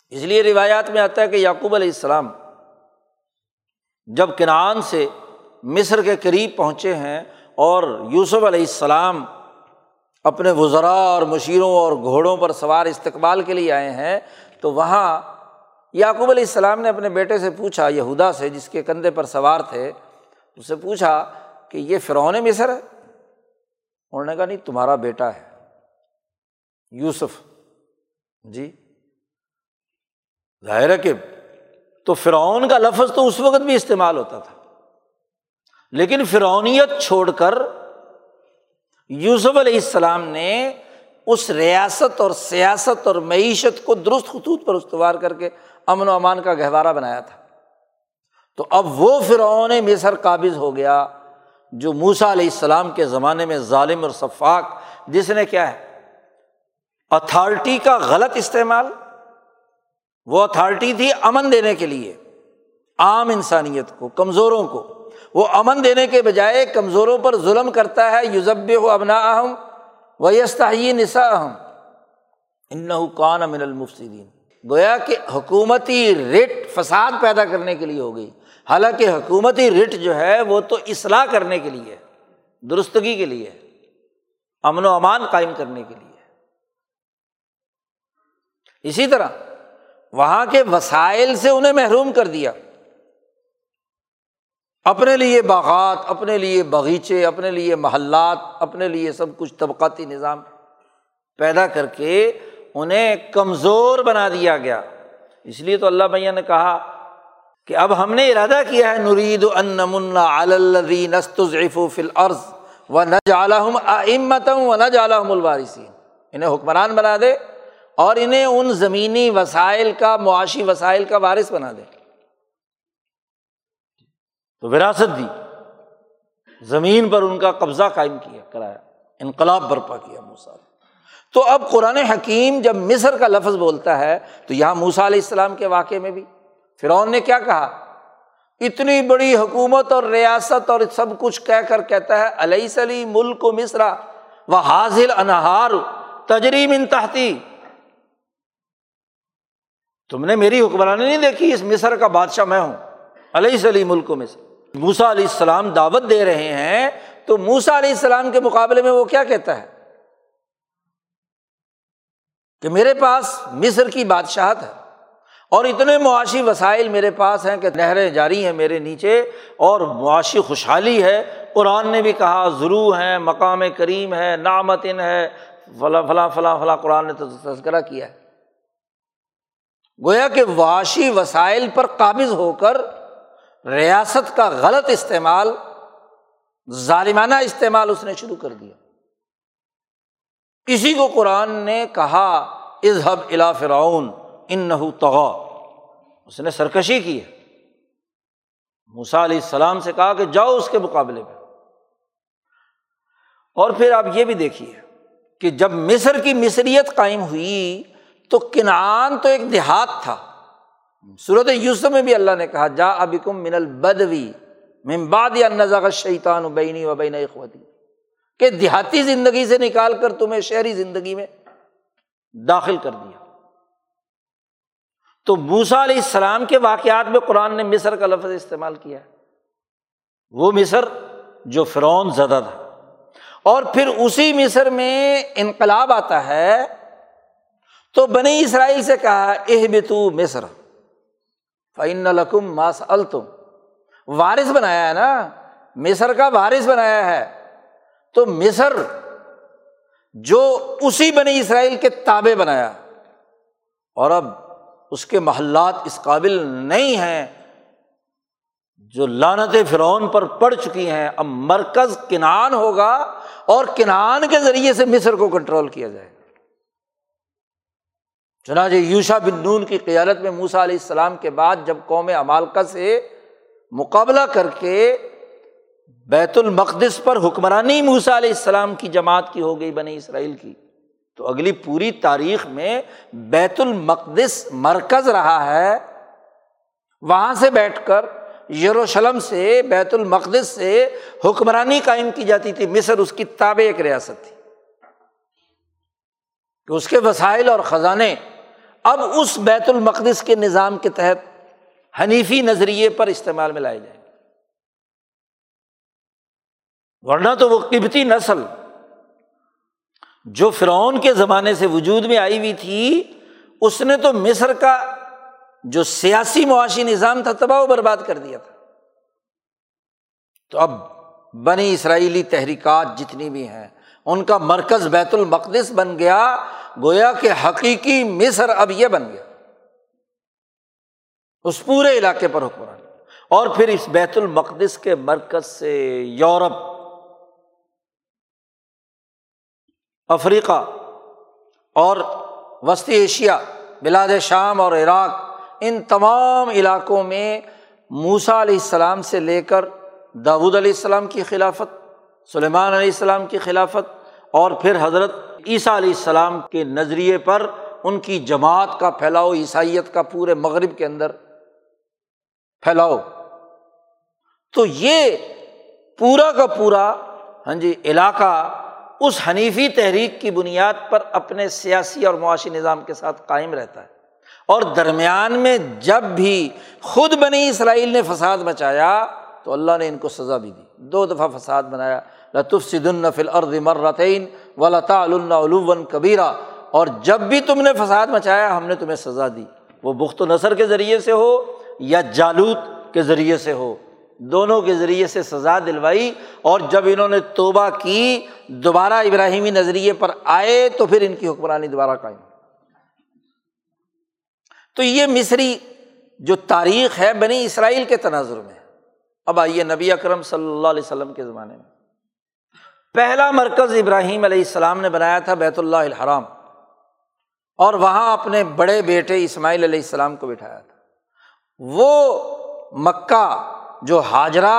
اس لیے روایات میں آتا ہے کہ یعقوب علیہ السلام جب کنعان سے مصر کے قریب پہنچے ہیں اور یوسف علیہ السلام اپنے وزراء اور مشیروں اور گھوڑوں پر سوار استقبال کے لیے آئے ہیں، تو وہاں یعقوب علیہ السلام نے اپنے بیٹے سے پوچھا، یہودا سے، جس کے کندھے پر سوار تھے، اس سے پوچھا کہ یہ فرعون مصر ہے؟ انہوں نے کہا، نہیں، تمہارا بیٹا ہے، یوسف۔ جی۔ ظاہر ہے کہ تو فرعون کا لفظ تو اس وقت بھی استعمال ہوتا تھا۔ لیکن فرعونیت چھوڑ کر یوسف علیہ السلام نے اس ریاست اور سیاست اور معیشت کو درست خطوط پر استوار کر کے امن و امان کا گہوارہ بنایا تھا۔ تو اب وہ فرعون مصر قابض ہو گیا جو موسا علیہ السلام کے زمانے میں ظالم اور شفاق، جس نے کیا ہے؟ اتھارٹی کا غلط استعمال، وہ اتھارٹی تھی امن دینے کے لیے، عام انسانیت کو، کمزوروں کو۔ وہ امن دینے کے بجائے کمزوروں پر ظلم کرتا ہے یوزب و ابنا اہم ویستہ نسا اہم ان گویا کہ حکومتی رٹ فساد پیدا کرنے کے لیے ہو گئی حالانکہ حکومتی رٹ جو ہے وہ تو اصلاح کرنے کے لیے، درستگی کے لیے، امن و امان قائم کرنے کے لیے۔ اسی طرح وہاں کے وسائل سے انہیں محروم کر دیا۔ اپنے لیے باغات، اپنے لیے باغیچے، اپنے لیے محلات، اپنے لیے سب کچھ طبقاتی نظام پیدا کر کے انہیں کمزور بنا دیا گیا۔ اس لیے تو اللہ بھیا نے کہا کہ اب ہم نے ارادہ کیا ہے نرید ان فل عرض و نہ جالحم امتم و نہ جالحم الوارثین انہیں حکمران بنا دے اور انہیں ان زمینی وسائل کا، معاشی وسائل کا وارث بنا دے۔ تو وراثت دی۔ زمین پر ان کا قبضہ قائم کیا، کرایا۔ انقلاب برپا کیا موسا تو اب قرآن حکیم جب مصر کا لفظ بولتا ہے تو یہاں موسا علیہ السلام کے واقعے میں بھی۔ فرعون نے کیا کہا؟ اتنی بڑی حکومت اور ریاست اور سب کچھ کہہ کر کہتا ہے علیہ سلی ملک و مصرا و حاضل انہار تجریم انتہتی تم نے میری حکمرانی نہیں دیکھی، اس مصر کا بادشاہ میں ہوں۔ علیہ سلی ملک و مصر موسا علیہ السلام دعوت دے رہے ہیں تو موسا علیہ السلام کے مقابلے میں وہ کیا کہتا ہے؟ کہ میرے پاس مصر کی بادشاہت ہے اور اتنے معاشی وسائل میرے پاس ہیں کہ نہریں جاری ہیں میرے نیچے اور معاشی خوشحالی ہے۔ قرآن نے بھی کہا، ضرو ہیں، مقام کریم ہے نامتن ہے فلاں فلاں فلاں فلاں قرآن نے تو تذکرہ کیا ہے۔ گویا کہ معاشی وسائل پر قابض ہو کر ریاست کا غلط استعمال، ظالمانہ استعمال اس نے شروع کر دیا۔ اسی کو قرآن نے کہا اظہب الا فرعون ان نہ تغا اس نے سرکشی کی ہے۔ موسا علیہ السلام سے کہا کہ جاؤ اس کے مقابلے میں۔ اور پھر آپ یہ بھی دیکھیے کہ جب مصر کی مصریت قائم ہوئی، تو کنعان تو ایک دیہات تھا۔ صورت یوسف میں بھی اللہ نے کہا جا ابھی کم من البدوی ممباد یا نزا شیطان بینی و بین اخوتی۔ کہ دیہاتی زندگی سے نکال کر تمہیں شہری زندگی میں داخل کر دیا۔ تو موسا علیہ السلام کے واقعات میں قرآن نے مصر کا لفظ استعمال کیا۔ وہ مصر جو فرعون زدہ تھا۔ اور پھر اسی مصر میں انقلاب آتا ہے۔ تو بنی اسرائیل سے کہا اہ بتو مصر۔ فعن القم ماس التم وارث بنایا ہے نا۔ مصر کا وارث بنایا ہے۔ تو مصر جو اسی بنی اسرائیل کے تابے بنایا اور اب اس کے محلات اس قابل نہیں ہیں جو لانت فرعون پر پڑ چکی ہیں، اب مرکز کنان ہوگا اور کنان کے ذریعے سے مصر کو کنٹرول کیا جائے۔ گا چنانچہ یوشا بن نون کی قیادت میں موسا علیہ السلام کے بعد جب قوم امالکا سے مقابلہ کر کے بیت المقدس پر حکمرانی موسا علیہ السلام کی جماعت کی ہو گئی بنی اسرائیل کی۔ تو اگلی پوری تاریخ میں بیت المقدس مرکز رہا ہے۔ وہاں سے بیٹھ کر یروشلم سے بیت المقدس سے حکمرانی قائم کی جاتی تھی۔ مصر اس کی تابع ایک ریاست تھی۔ کہ اس کے وسائل اور خزانے اب اس بیت المقدس کے نظام کے تحت حنیفی نظریے پر استعمال میں لائے جائیں۔ ورنہ تو وہ قبتی نسل جو فرعون کے زمانے سے وجود میں آئی ہوئی تھی، اس نے تو مصر کا جو سیاسی معاشی نظام تھا، تباہ و برباد کر دیا تھا۔ تو اب بنی اسرائیلی تحریکات جتنی بھی ہیں، ان کا مرکز بیت المقدس بن گیا، گویا کہ حقیقی مصر اب یہ بن گیا۔ اس پورے علاقے پر حکمران۔ اور پھر اس بیت المقدس کے مرکز سے یورپ۔ افریقہ اور وسطی ایشیا، بلاد شام اور عراق، ان تمام علاقوں میں موسا علیہ السلام سے لے کر داود علیہ السلام کی خلافت، سلیمان علیہ السلام کی خلافت اور پھر حضرت عیسیٰ علیہ السلام کے نظریے پر ان کی جماعت کا پھیلاؤ، عیسائیت کا پورے مغرب کے اندر پھیلاؤ۔ تو یہ پورا کا پورا ہاں جی علاقہ اس حنیفی تحریک کی بنیاد پر اپنے سیاسی اور معاشی نظام کے ساتھ قائم رہتا ہے۔ اور درمیان میں جب بھی خود بنی اسرائیل نے فساد مچایا تو اللہ نے ان کو سزا بھی دی۔ دو دفعہ فساد بنایا۔ لطف سد النفل ارد مرتعین و لتا دونوں کے ذریعے سے سزا دلوائی اور جب انہوں نے توبہ کی، دوبارہ ابراہیمی نظریے پر آئے تو پھر ان کی حکمرانی دوبارہ قائم۔ تو یہ مصری جو تاریخ ہے بنی اسرائیل کے تناظر میں۔ اب آئیے نبی اکرم صلی اللہ علیہ وسلم کے زمانے میں۔ پہلا مرکز ابراہیم علیہ السلام نے بنایا تھا بیت اللہ الحرام۔ اور وہاں اپنے بڑے بیٹے اسماعیل علیہ السلام کو بٹھایا تھا۔ وہ مکہ جو حاجرہ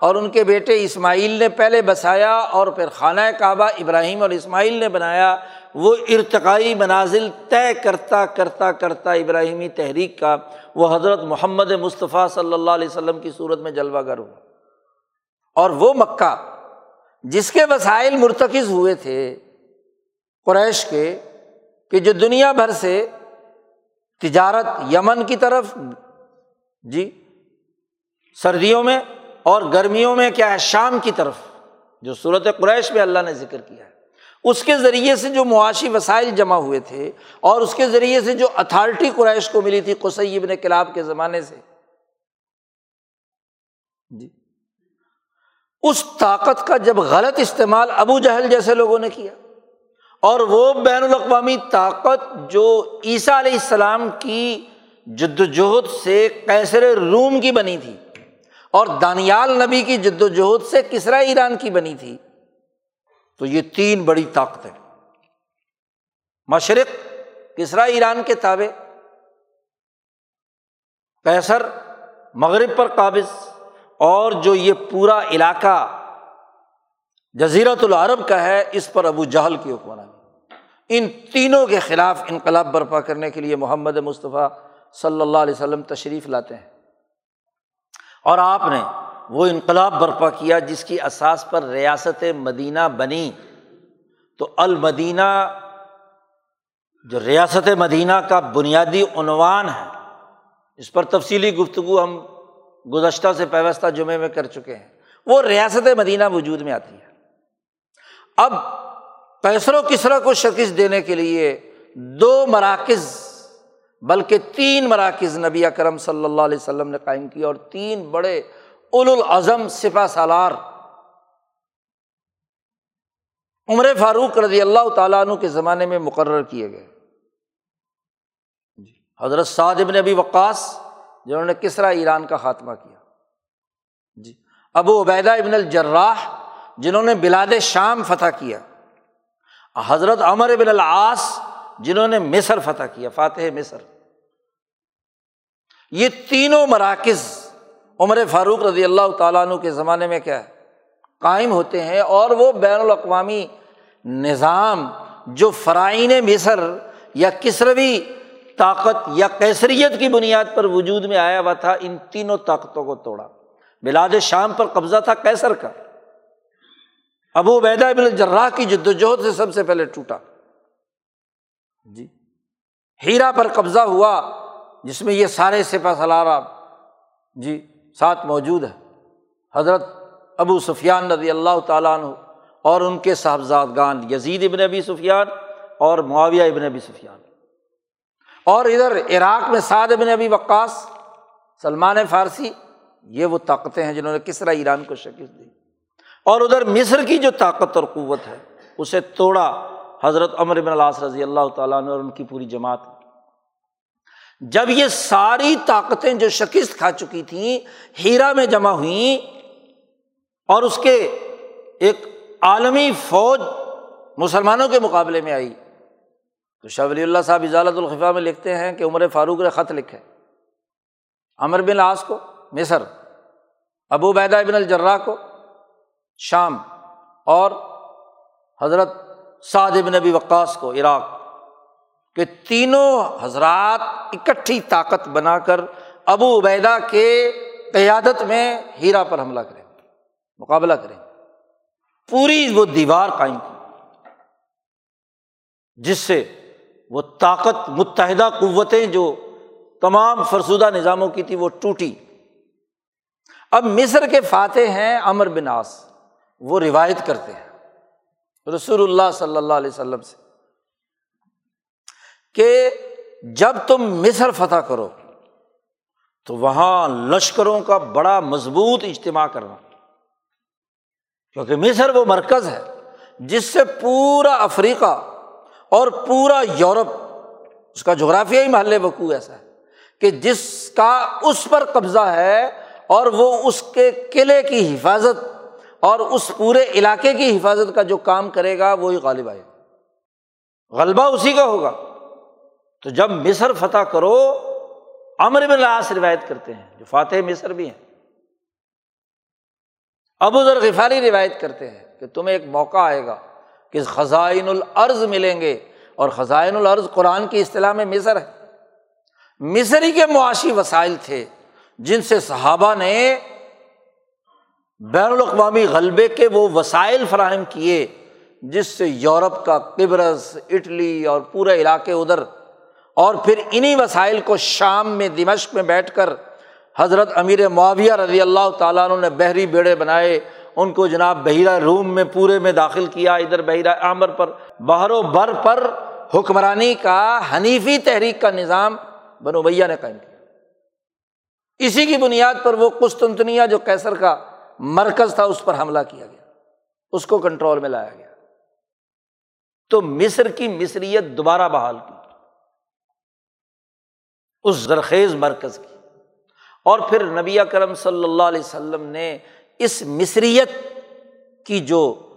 اور ان کے بیٹے اسماعیل نے پہلے بسایا اور پھر خانہ کعبہ ابراہیم اور اسماعیل نے بنایا، وہ ارتقائی منازل طے کرتا کرتا کرتا ابراہیمی تحریک کا، وہ حضرت محمد مصطفیٰ صلی اللہ علیہ وسلم کی صورت میں جلوہ گر ہوا اور وہ مکہ، جس کے وسائل مرتکز ہوئے تھے قریش کے، کہ جو دنیا بھر سے تجارت یمن کی طرف جی سردیوں میں اور گرمیوں میں کیا ہے؟ شام کی طرف، جو صورت قریش میں اللہ نے ذکر کیا ہے۔ اس کے ذریعے سے جو معاشی وسائل جمع ہوئے تھے اور اس کے ذریعے سے جو اتھارٹی قریش کو ملی تھی قسیب نے کلاب کے زمانے سے۔ جی۔ اس طاقت کا جب غلط استعمال ابو جہل جیسے لوگوں نے کیا اور وہ بین الاقوامی طاقت جو عیسیٰ علیہ السلام کی جد وجہد سے کیسر روم کی بنی تھی اور دانیال نبی کی جد وجہد سے کسرا ایران کی بنی تھی۔ تو یہ تین بڑی طاقتیں۔ مشرق کسرا ایران کے تابے کیسر مغرب پر قابض، اور جو یہ پورا علاقہ جزیرت العرب کا ہے، اس پر ابو جہل کی حکمرانی۔ ان تینوں کے خلاف انقلاب برپا کرنے کے لیے محمد مصطفیٰ صلی اللہ علیہ وسلم تشریف لاتے ہیں۔ اور آپ نے وہ انقلاب برپا کیا جس کی اساس پر ریاست مدینہ بنی۔ تو المدینہ، جو ریاست مدینہ کا بنیادی عنوان ہے، اس پر تفصیلی گفتگو ہم گزشتہ سے پیوستہ جمعے میں کر چکے ہیں۔ وہ ریاست مدینہ وجود میں آتی ہے۔ اب پیسر و کسرا کو شکست دینے کے لیے دو مراکز بلکہ تین مراکز نبی اکرم صلی اللہ علیہ وسلم نے قائم کیا اور تین بڑے اول العظم سپا سالار۔ عمر فاروق رضی اللہ تعالیٰ عنہ کے زمانے میں مقرر کیے گئے۔ جی حضرت سعد ابن ابی وقاص، جنہوں نے کسرا ایران کا خاتمہ کیا۔ جی ابو عبیدہ ابن الجراح، جنہوں نے بلاد شام فتح کیا۔ حضرت عمر ابن العاص جنہوں نے مصر فتح کیا، فاتح مصر۔ یہ تینوں مراکز عمر فاروق رضی اللہ تعالیٰ عنہ کے زمانے میں کیا ہے، قائم ہوتے ہیں اور وہ بین الاقوامی نظام جو فرائن مصر یا کسروی طاقت یا کیسریت کی بنیاد پر وجود میں آیا ہوا تھا، ان تینوں طاقتوں کو توڑا۔ بلاد شام پر قبضہ تھا کیسر کا۔ ابو بیدا بن الجراح کی جد وجہد سے سب سے پہلے ٹوٹا۔ جی۔ ہیرا پر قبضہ ہوا، جس میں یہ سارے سپا سلارا جی ساتھ موجود ہے حضرت ابو سفیان رضی اللہ تعالیٰ عنہ اور ان کے صاحبزادگان یزید ابن ابی سفیان اور معاویہ ابن ابی سفیان۔ اور ادھر عراق میں سعد ابن ابی وقاص، سلمان فارسی، یہ وہ طاقتیں ہیں جنہوں نے کسرا ایران کو شکست دی۔ اور ادھر مصر کی جو طاقت اور قوت ہے، اسے توڑا۔ حضرت عمر بن اللہ رضی اللہ تعالیٰ نے اور ان کی پوری جماعت جب یہ ساری طاقتیں جو شکست کھا چکی تھیں، ہیرا میں جمع ہوئیں اور اس کے ایک عالمی فوج مسلمانوں کے مقابلے میں آئی، تو شاہ ولی اللہ صاحب اجالت الخفا میں لکھتے ہیں کہ عمر فاروق نے خط لکھے۔ امر بن لاس کو، مصر، ابو بیدا ابن الجرا کو، شام اور حضرت سعد ابن نبی وقاص کو عراق کہ تینوں حضرات اکٹھی طاقت بنا کر ابو عبیدہ کے قیادت میں ہیرا پر حملہ کریں مقابلہ کریں پوری وہ دیوار قائم کی جس سے وہ طاقت متحدہ قوتیں جو تمام فرسودہ نظاموں کی تھی وہ ٹوٹی اب مصر کے فاتح ہیں امر بناس وہ روایت کرتے ہیں رسول اللہ صلی اللہ علیہ وسلم سے، کہ جب تم مصر فتح کرو، تو وہاں لشکروں کا بڑا مضبوط اجتماع کرنا۔ کیونکہ مصر وہ مرکز ہے جس سے پورا افریقہ اور پورا یورپ، اس کا جغرافیائی محل وقوع ایسا ہے، کہ جس کا اس پر قبضہ ہے اور وہ اس کے قلعے کی حفاظت اور اس پورے علاقے کی حفاظت کا جو کام کرے گا، وہی غالب آئے گا۔ غلبہ اسی کا ہوگا۔ تو جب مصر فتح کرو امر بن لاس روایت کرتے ہیں، جو فاتح مصر بھی ہیں۔ ابو ذر غفاری روایت کرتے ہیں کہ تمہیں ایک موقع آئے گا کہ خزائن العرض ملیں گے۔ اور خزائن العرض قرآن کی اصطلاح میں مصر ہے۔ مصری کے معاشی وسائل تھے جن سے صحابہ نے بین الاقوامی غلبے کے وہ وسائل فراہم کیے جس سے یورپ کا قبرص، اٹلی اور پورے علاقے ادھر اور پھر انہیں وسائل کو شام میں، دمشق میں بیٹھ کر حضرت امیر معاویہ رضی اللہ تعالیٰ عنہ نے بحری بیڑے بنائے، ان کو جناب بحیرہ روم میں پورے میں داخل کیا، ادھر بحیرہ عامر پر۔ بہر و بر پر حکمرانی کا حنیفی تحریک کا نظام بنو بھیا نے قائم کیا۔ اسی کی بنیاد پر وہ قسطنطنیہ، جو کیسر کا مرکز تھا، اس پر حملہ کیا گیا۔ اس کو کنٹرول میں لایا گیا۔ تو مصر کی مصریت دوبارہ بحال کی۔ اس زرخیز مرکز کی۔ اور پھر نبی کرم صلی اللہ علیہ وسلم نے اس مصریت کی جو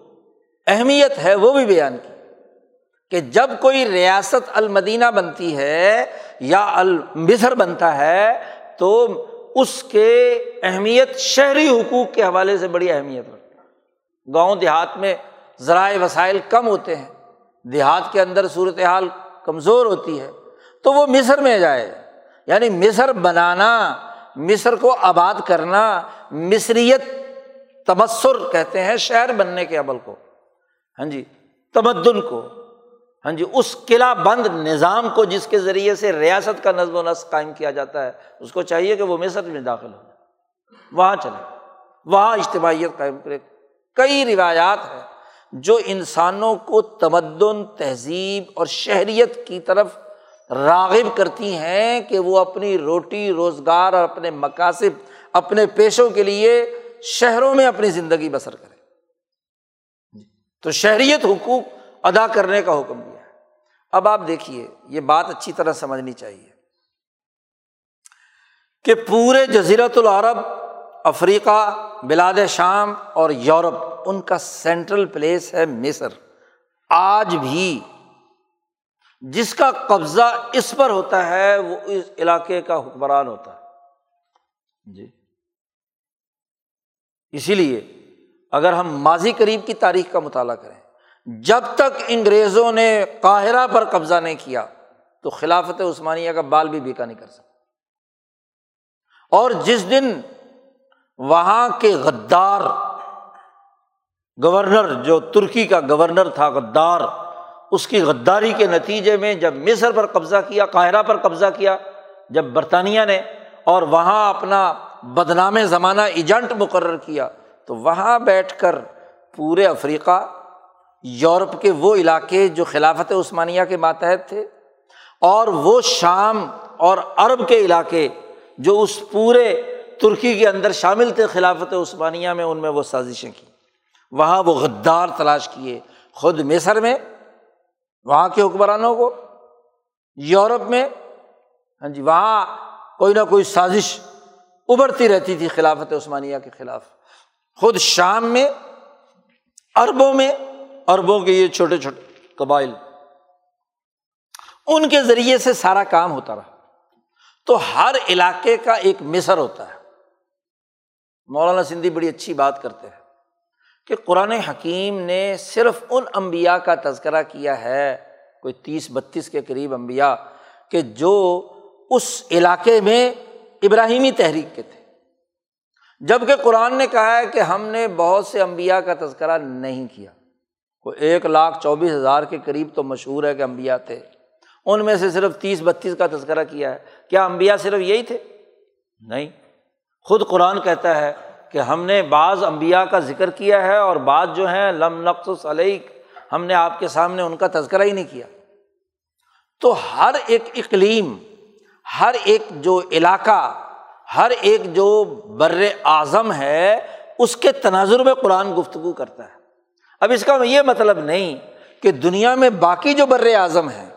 اہمیت ہے، وہ بھی بیان کی کہ جب کوئی ریاست المدینہ بنتی ہے یا المصر بنتا ہے، تو اس کے اہمیت شہری حقوق کے حوالے سے بڑی اہمیت رکھتا ہے۔ گاؤں دیہات میں ذرائع وسائل کم ہوتے ہیں، دیہات کے اندر صورت حال کمزور ہوتی ہے، تو وہ مصر میں جائے۔ یعنی مصر بنانا، مصر کو آباد کرنا مصریت تبصر کہتے ہیں شہر بننے کے عمل کو۔ ہاں جی تمدن کو۔ ہاں جی اس قلعہ بند نظام کو جس کے ذریعے سے ریاست کا نظم و نسق قائم کیا جاتا ہے، اس کو چاہیے کہ وہ مصر میں داخل ہو جائے۔ وہاں چلے۔ وہاں اجتماعیت قائم کرے۔ کئی روایات ہیں جو انسانوں کو تمدن، تہذیب اور شہریت کی طرف راغب کرتی ہیں کہ وہ اپنی روٹی، روزگار اور اپنے مقاصد اپنے پیشوں کے لیے شہروں میں اپنی زندگی بسر کرے۔ تو شہریت حقوق ادا کرنے کا حکم۔ دیا اب آپ دیکھیے، یہ بات اچھی طرح سمجھنی چاہیے کہ پورے جزیرت العرب، افریقہ، بلاد شام اور یورپ، ان کا سینٹرل پلیس ہے مصر۔ آج بھی جس کا قبضہ اس پر ہوتا ہے، وہ اس علاقے کا حکمران ہوتا ہے۔ جی۔ اسی لیے اگر ہم ماضی قریب کی تاریخ کا مطالعہ کریں جب تک انگریزوں نے قاہرہ پر قبضہ نہیں کیا، تو خلافت عثمانیہ کا بال بھی بیکا نہیں کر سکتا۔ اور جس دن وہاں کے غدار گورنر، جو ترکی کا گورنر تھا غدار، اس کی غداری کے نتیجے میں جب مصر پر قبضہ کیا، قاہرہ پر قبضہ کیا، جب برطانیہ نے اور وہاں اپنا بدنام زمانہ ایجنٹ مقرر کیا، تو وہاں بیٹھ کر پورے افریقہ یورپ کے وہ علاقے جو خلافت عثمانیہ کے ماتحت تھے، اور وہ شام اور عرب کے علاقے جو اس پورے ترکی کے اندر شامل تھے خلافت عثمانیہ میں، ان میں وہ سازشیں کی۔ وہاں وہ غدار تلاش کیے، خود مصر میں، وہاں کے حکمرانوں کو، یورپ میں۔ ہاں جی وہاں کوئی نہ کوئی سازش ابھرتی رہتی تھی خلافت عثمانیہ کے خلاف۔ خود شام میں اربوں میں اربوں کے یہ چھوٹے چھوٹے قبائل۔ ان کے ذریعے سے سارا کام ہوتا رہا۔ تو ہر علاقے کا ایک مصر ہوتا ہے۔ مولانا سندھی بڑی اچھی بات کرتے ہیں کہ قرآن حکیم نے صرف ان امبیا کا تذکرہ کیا ہے، کوئی تیس بتیس کے قریب امبیا کہ جو اس علاقے میں ابراہیمی تحریک کے تھے۔ جبکہ قرآن نے کہا ہے کہ ہم نے بہت سے امبیا کا تذکرہ نہیں کیا۔ کوئی ایک لاکھ چوبیس ہزار کے قریب تو مشہور ہے کہ امبیا تھے۔ ان میں سے صرف تیس بتیس کا تذکرہ کیا ہے۔ کیا امبیا صرف یہی تھے؟ نہیں۔ خود قرآن کہتا ہے کہ ہم نے بعض امبیا کا ذکر کیا ہے اور بعض جو ہیں لم نقص علیہ ہم نے آپ کے سامنے ان کا تذکرہ ہی نہیں کیا۔ تو ہر ایک اقلیم، ہر ایک جو علاقہ، ہر ایک جو بر اعظم ہے، اس کے تناظر میں قرآن گفتگو کرتا ہے۔ اب اس کا یہ مطلب نہیں کہ دنیا میں باقی جو بر اعظم ہے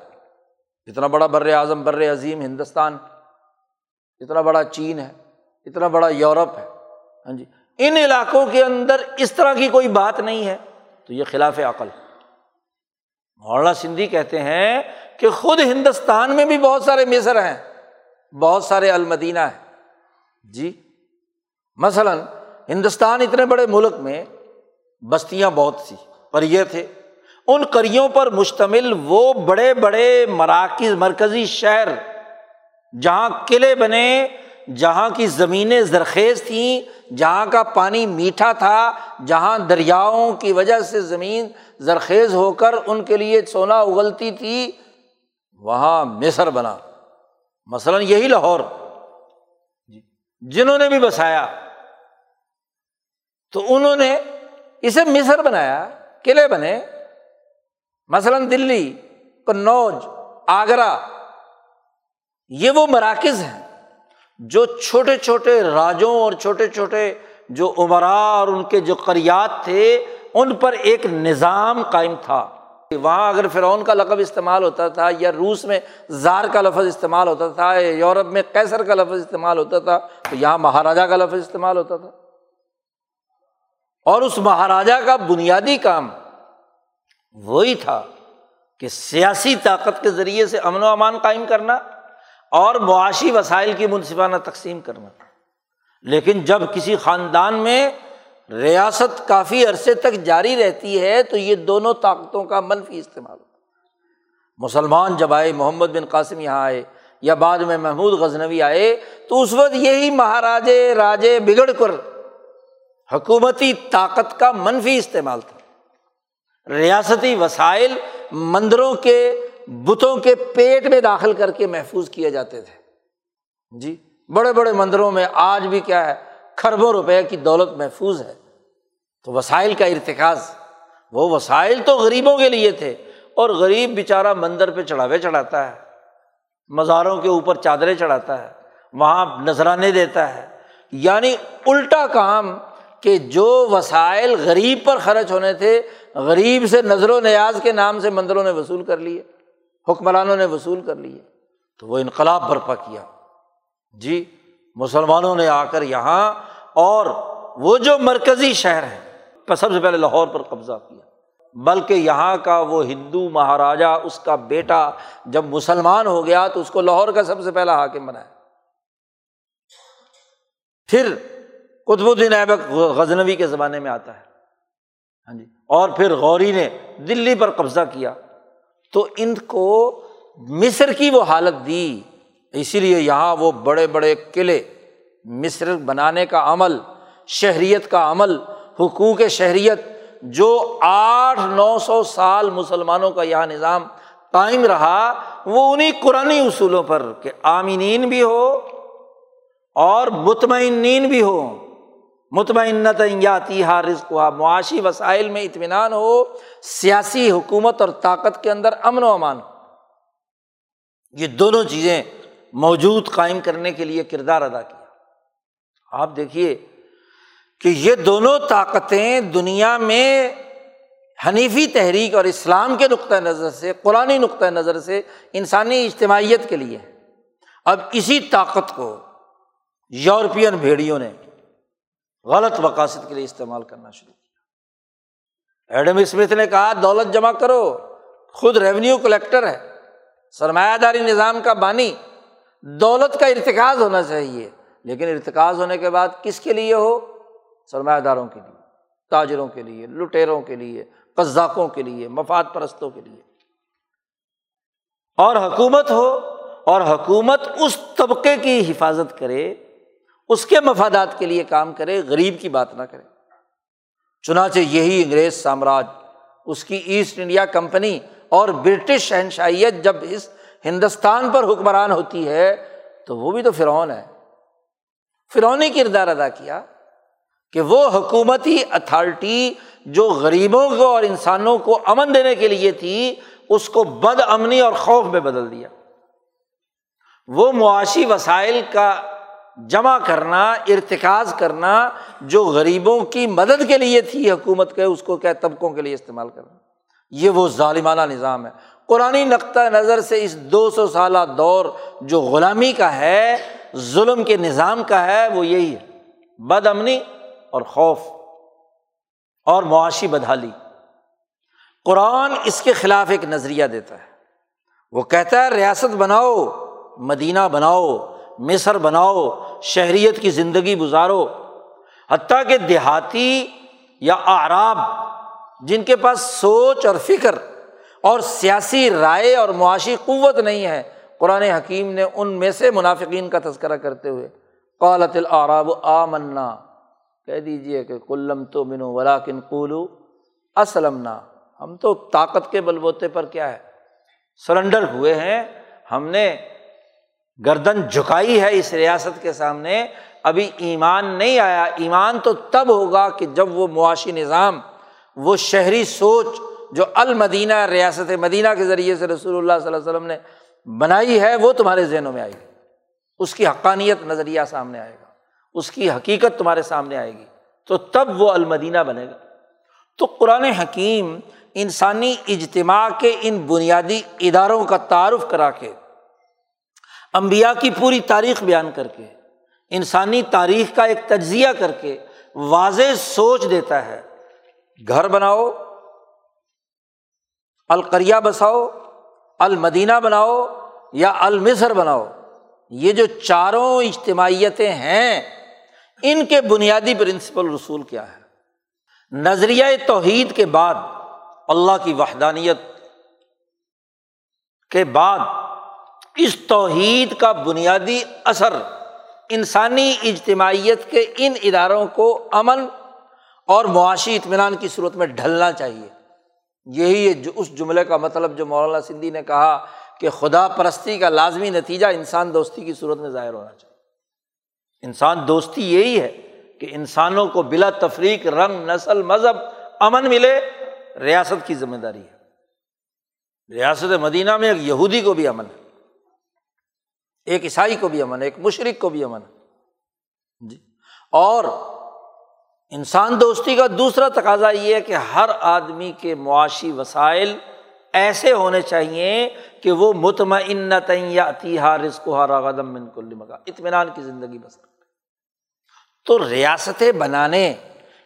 اتنا بڑا بر اعظم، بر عظیم ہندوستان اتنا بڑا چین ہے اتنا بڑا یورپ ہے ہاں جی ان علاقوں کے اندر اس طرح کی کوئی بات نہیں ہے۔ تو یہ خلاف عقل۔ مولانا سندھی کہتے ہیں کہ خود ہندوستان میں بھی بہت سارے مصر ہیں، بہت سارے المدینہ ہیں۔ جی مثلاً ہندوستان اتنے بڑے ملک میں بستیاں بہت سی قریے تھے۔ ان کریوں پر مشتمل وہ بڑے بڑے مراکز، مرکزی شہر، جہاں قلعے بنے، جہاں کی زمینیں زرخیز تھیں، جہاں کا پانی میٹھا تھا، جہاں دریاؤں کی وجہ سے زمین زرخیز ہو کر ان کے لیے سونا اگلتی تھی، وہاں مصر بنا۔ مثلاً یہی لاہور۔ جی، جنہوں نے بھی بسایا۔ تو انہوں نے اسے مصر بنایا، قلعے بنے۔ مثلاً دلی، کنوج، آگرہ، یہ وہ مراکز ہیں جو چھوٹے چھوٹے راجوں اور چھوٹے چھوٹے جو عمرا اور ان کے جو قریات تھے، ان پر ایک نظام قائم تھا۔ وہاں اگر فرعون کا لقب استعمال ہوتا تھا یا روس میں زار کا لفظ استعمال ہوتا تھا یا یورپ میں کیسر کا لفظ استعمال ہوتا تھا، تو یہاں مہاراجا کا لفظ استعمال ہوتا تھا۔ اور اس مہاراجا کا بنیادی کام وہی تھا کہ سیاسی طاقت کے ذریعے سے امن و امان قائم کرنا اور معاشی وسائل کی منصفانہ تقسیم کرنا۔ لیکن جب کسی خاندان میں ریاست کافی عرصے تک جاری رہتی ہے تو یہ دونوں طاقتوں کا منفی استعمال ہوتا مسلمان جب آئے، محمد بن قاسم یہاں آئے یا بعد میں محمود غزنوی آئے تو اس وقت یہی مہاراجے، راجے بگڑ کر حکومتی طاقت کا منفی استعمال تھا۔ ریاستی وسائل مندروں کے بتوں کے پیٹ میں داخل کر کے محفوظ کیے جاتے تھے۔ جی بڑے بڑے مندروں میں آج بھی کیا ہے، کھربوں روپے کی دولت محفوظ ہے۔ تو وسائل کا ارتکاز، وہ وسائل تو غریبوں کے لیے تھے اور غریب بیچارہ مندر پہ چڑھاوے چڑھاتا ہے، مزاروں کے اوپر چادریں چڑھاتا ہے، وہاں نذرانے دیتا ہے۔ یعنی الٹا کام کہ جو وسائل غریب پر خرچ ہونے تھے، غریب سے نظر و نیاز کے نام سے مندروں نے وصول کر لیے، حکمرانوں نے وصول کر لیے، تو وہ انقلاب برپا کیا۔ جی مسلمانوں نے آ کر یہاں اور وہ جو مرکزی شہر ہے سب سے پہلے لاہور پر قبضہ کیا۔ بلکہ یہاں کا وہ ہندو مہاراجا اس کا بیٹا جب مسلمان ہو گیا تو اس کو لاہور کا سب سے پہلا حاکم بنایا۔ پھر قطب الدین ایبک غزنوی کے زمانے میں آتا ہے۔ ہاں جی۔ اور پھر غوری نے دلی پر قبضہ کیا۔ تو ان کو مصر کی وہ حالت دی۔ اسی لیے یہاں وہ بڑے بڑے قلعے، مصر بنانے کا عمل، شہریت کا عمل، حقوق شہریت، جو آٹھ نو سو سال مسلمانوں کا یہاں نظام قائم رہا، وہ انہیں قرآن اصولوں پر کہ آمینین بھی ہو اور مطمئنین بھی ہو۔ مطمئنت یاتی ہا رزق ہوا معاشی وسائل میں اطمینان ہو، سیاسی حکومت اور طاقت کے اندر امن و امان ہو۔ یہ دونوں چیزیں موجود قائم کرنے کے لیے کردار ادا کیا۔ آپ دیکھیے کہ یہ دونوں طاقتیں دنیا میں حنیفی تحریک اور اسلام کے نقطۂ نظر سے قرآن نقطۂ نظر سے انسانی اجتماعیت کے لیے اب اسی طاقت کو یورپین بھیڑیوں نے غلط مقاصد کے لیے استعمال کرنا شروع کیا۔ ایڈم اسمتھ نے کہا، دولت جمع کرو، خود ریونیو کلیکٹر ہے۔ سرمایہ داری نظام کا بانی۔ دولت کا ارتکاز ہونا چاہیے، لیکن ارتکاز ہونے کے بعد کس کے لیے ہو؟ سرمایہ داروں کے لیے، تاجروں کے لیے لٹیروں کے لیے، قزاقوں کے لیے، مفاد پرستوں کے لیے۔ اور حکومت ہو، اور حکومت اس طبقے کی حفاظت کرے اس کے مفادات کے لیے کام کرے، غریب کی بات نہ کرے۔ چنانچہ یہی انگریز سامراج، اس کی ایسٹ انڈیا کمپنی اور برٹش شہنشائیت جب اس ہندوستان پر حکمران ہوتی ہے، تو وہ بھی تو فرعون ہے۔ فرونی کردار ادا کیا کہ وہ حکومتی اتھارٹی جو غریبوں کو اور انسانوں کو امن دینے کے لیے تھی، اس کو بد امنی اور خوف میں بدل دیا۔ وہ معاشی وسائل کا جمع کرنا، ارتکاز کرنا جو غریبوں کی مدد کے لیے تھی، حکومت کے، اس کو کیا طبقوں کے لیے استعمال کرنا۔ یہ وہ ظالمانہ نظام ہے۔ قرآن نقطۂ نظر سے اس دو سو سالہ دور جو غلامی کا ہے، ظلم کے نظام کا ہے، وہ یہی ہے۔ بد امنی اور خوف اور معاشی بدحالی۔ قرآن اس کے خلاف ایک نظریہ دیتا ہے۔ وہ کہتا ہے، ریاست بناؤ، مدینہ بناؤ مصر بناؤ، شہریت کی زندگی گزارو۔ حتیٰ کہ دیہاتی یا آراب جن کے پاس سوچ اور فکر اور سیاسی رائے اور معاشی قوت نہیں ہے، قرآن حکیم نے ان میں سے منافقین کا تذکرہ کرتے ہوئے قالت العراب آ منا کہہ دیجیے کہ کلم تو منو ولاکن قولو اسلم ہم تو طاقت کے بل بوتے پر کیا ہے؟ سرنڈر ہوئے ہیں۔ ہم نے گردن جھکائی ہے اس ریاست کے سامنے، ابھی ایمان نہیں آیا۔ ایمان تو تب ہوگا کہ جب وہ معاشی نظام، وہ شہری سوچ جو المدینہ، ریاست مدینہ کے ذریعے سے رسول اللہ صلی اللہ علیہ وسلم نے بنائی ہے، وہ تمہارے ذہنوں میں آئے گی۔ اس کی حقانیت نظریہ سامنے آئے گا۔ اس کی حقیقت تمہارے سامنے آئے گی۔ تو تب وہ المدینہ بنے گا۔ تو قرآن حکیم انسانی اجتماع کے ان بنیادی اداروں کا تعارف کرا کے امبیا کی پوری تاریخ بیان کر کے، انسانی تاریخ کا ایک تجزیہ کر کے واضح سوچ دیتا ہے۔ گھر بناؤ القریا بساؤ، المدینہ بناؤ یا المصر بناؤ، یہ جو چاروں اجتماعیتیں ہیں، ان کے بنیادی پرنسپل رسول کیا ہے۔ نظریہ توحید کے بعد، اللہ کی وحدانیت کے بعد اس توحید کا بنیادی اثر انسانی اجتماعیت کے ان اداروں کو امن اور معاشی اطمینان کی صورت میں ڈھلنا چاہیے۔ یہی ہے اس جملے کا مطلب جو مولانا سندھی نے کہا کہ خدا پرستی کا لازمی نتیجہ انسان دوستی کی صورت میں ظاہر ہونا چاہیے۔ انسان دوستی یہی ہے کہ انسانوں کو بلا تفریق، رنگ، نسل، مذہب، امن ملے، ریاست کی ذمہ داری ہے۔ ریاست مدینہ میں ایک یہودی کو بھی امن ہے۔ ایک عیسائی کو بھی امن ہے، ایک مشرق کو بھی امن ہے۔ جی۔ اور انسان دوستی کا دوسرا تقاضا یہ ہے کہ ہر آدمی کے معاشی وسائل ایسے ہونے چاہیے کہ وہ مطمئن یا رزق راغدم من کل مکان۔ اطمینان کی زندگی بسر۔ تو ریاستیں بنانے،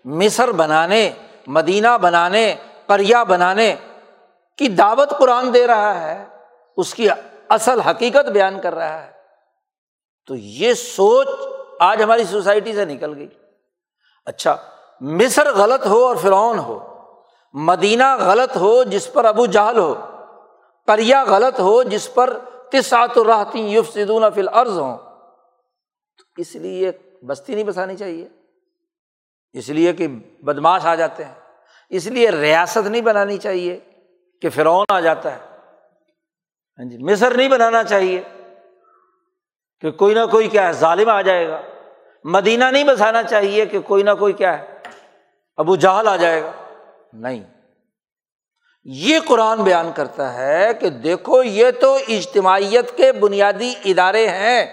مصر بنانے، مدینہ بنانے کریا بنانے کی دعوت قرآن دے رہا ہے، اس کی اصل حقیقت بیان کر رہا ہے۔ تو یہ سوچ آج ہماری سوسائٹی سے نکل گئی۔ اچھا مصر غلط ہو اور فرعون ہو، مدینہ غلط ہو جس پر ابو جہل ہو کریا غلط ہو جس پر تسعت راہتی یوف سدون فل عرض ہوں اس لیے بستی نہیں بسانی چاہیے۔ اس لیے کہ بدماش آ جاتے ہیں۔ اس لیے ریاست نہیں بنانی چاہیے کہ فرعون آ جاتا ہے۔ ہاں جی مصر نہیں بنانا چاہیے۔ کہ کوئی نہ کوئی کیا ہے؟ ظالم آ جائے گا۔ مدینہ نہیں بسانا چاہیے کہ کوئی نہ کوئی کیا ہے؟ ابو جہل آ جائے گا۔ نہیں۔ یہ قرآن بیان کرتا ہے کہ دیکھو، یہ تو اجتماعیت کے بنیادی ادارے ہیں۔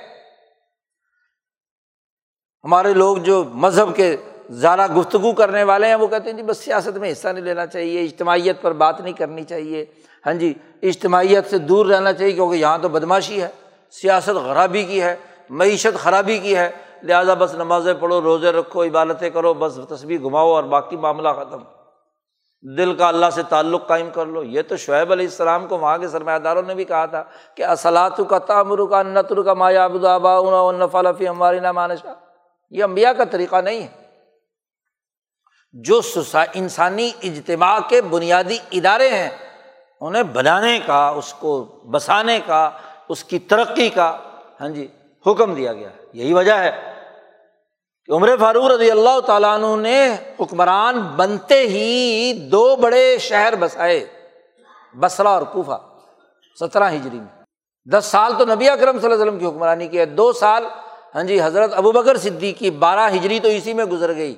ہمارے لوگ جو مذہب کے زیادہ گفتگو کرنے والے ہیں، وہ کہتے ہیں جی بس سیاست میں حصہ نہیں لینا چاہیے، اجتماعیت پر بات نہیں کرنی چاہیے۔ ہاں جی اجتماعیت سے دور رہنا چاہیے کیونکہ یہاں تو بدماشی ہے۔ سیاست خرابی کی ہے، معیشت خرابی کی ہے، لہٰذا بس نمازیں پڑھو، روزے رکھو، عبادتیں کرو، بس تصویر گھماؤ اور باقی معاملہ ختم۔ دل کا اللہ سے تعلق قائم کر لو۔ یہ تو شعیب علیہ السلام کو وہاں کے سرمایہ داروں نے بھی کہا تھا کہ اصلاۃ کا تعمر کا نتر کا مایا ابا نفالفی ہماری نہ مانشا یہ امبیا کا طریقہ نہیں ہے۔ جو انسانی اجتماع کے بنیادی ادارے ہیں، انہیں بنانے کا، اس کو بسانے کا اس کی ترقی کا ہاں جی حکم دیا گیا یہی وجہ ہے کہ عمر فاروق رضی اللہ تعالیٰ عنہ نے حکمران بنتے ہی دو بڑے شہر بسائے بسرا اور کوفہ، سترہ ہجری میں۔ دس سال تو نبی اکرم صلی اللہ علیہ وسلم کی حکمرانی کی ہے۔ دو سال ہاں جی حضرت ابو بکر صدیقی بارہ ہجری تو اسی میں گزر گئی۔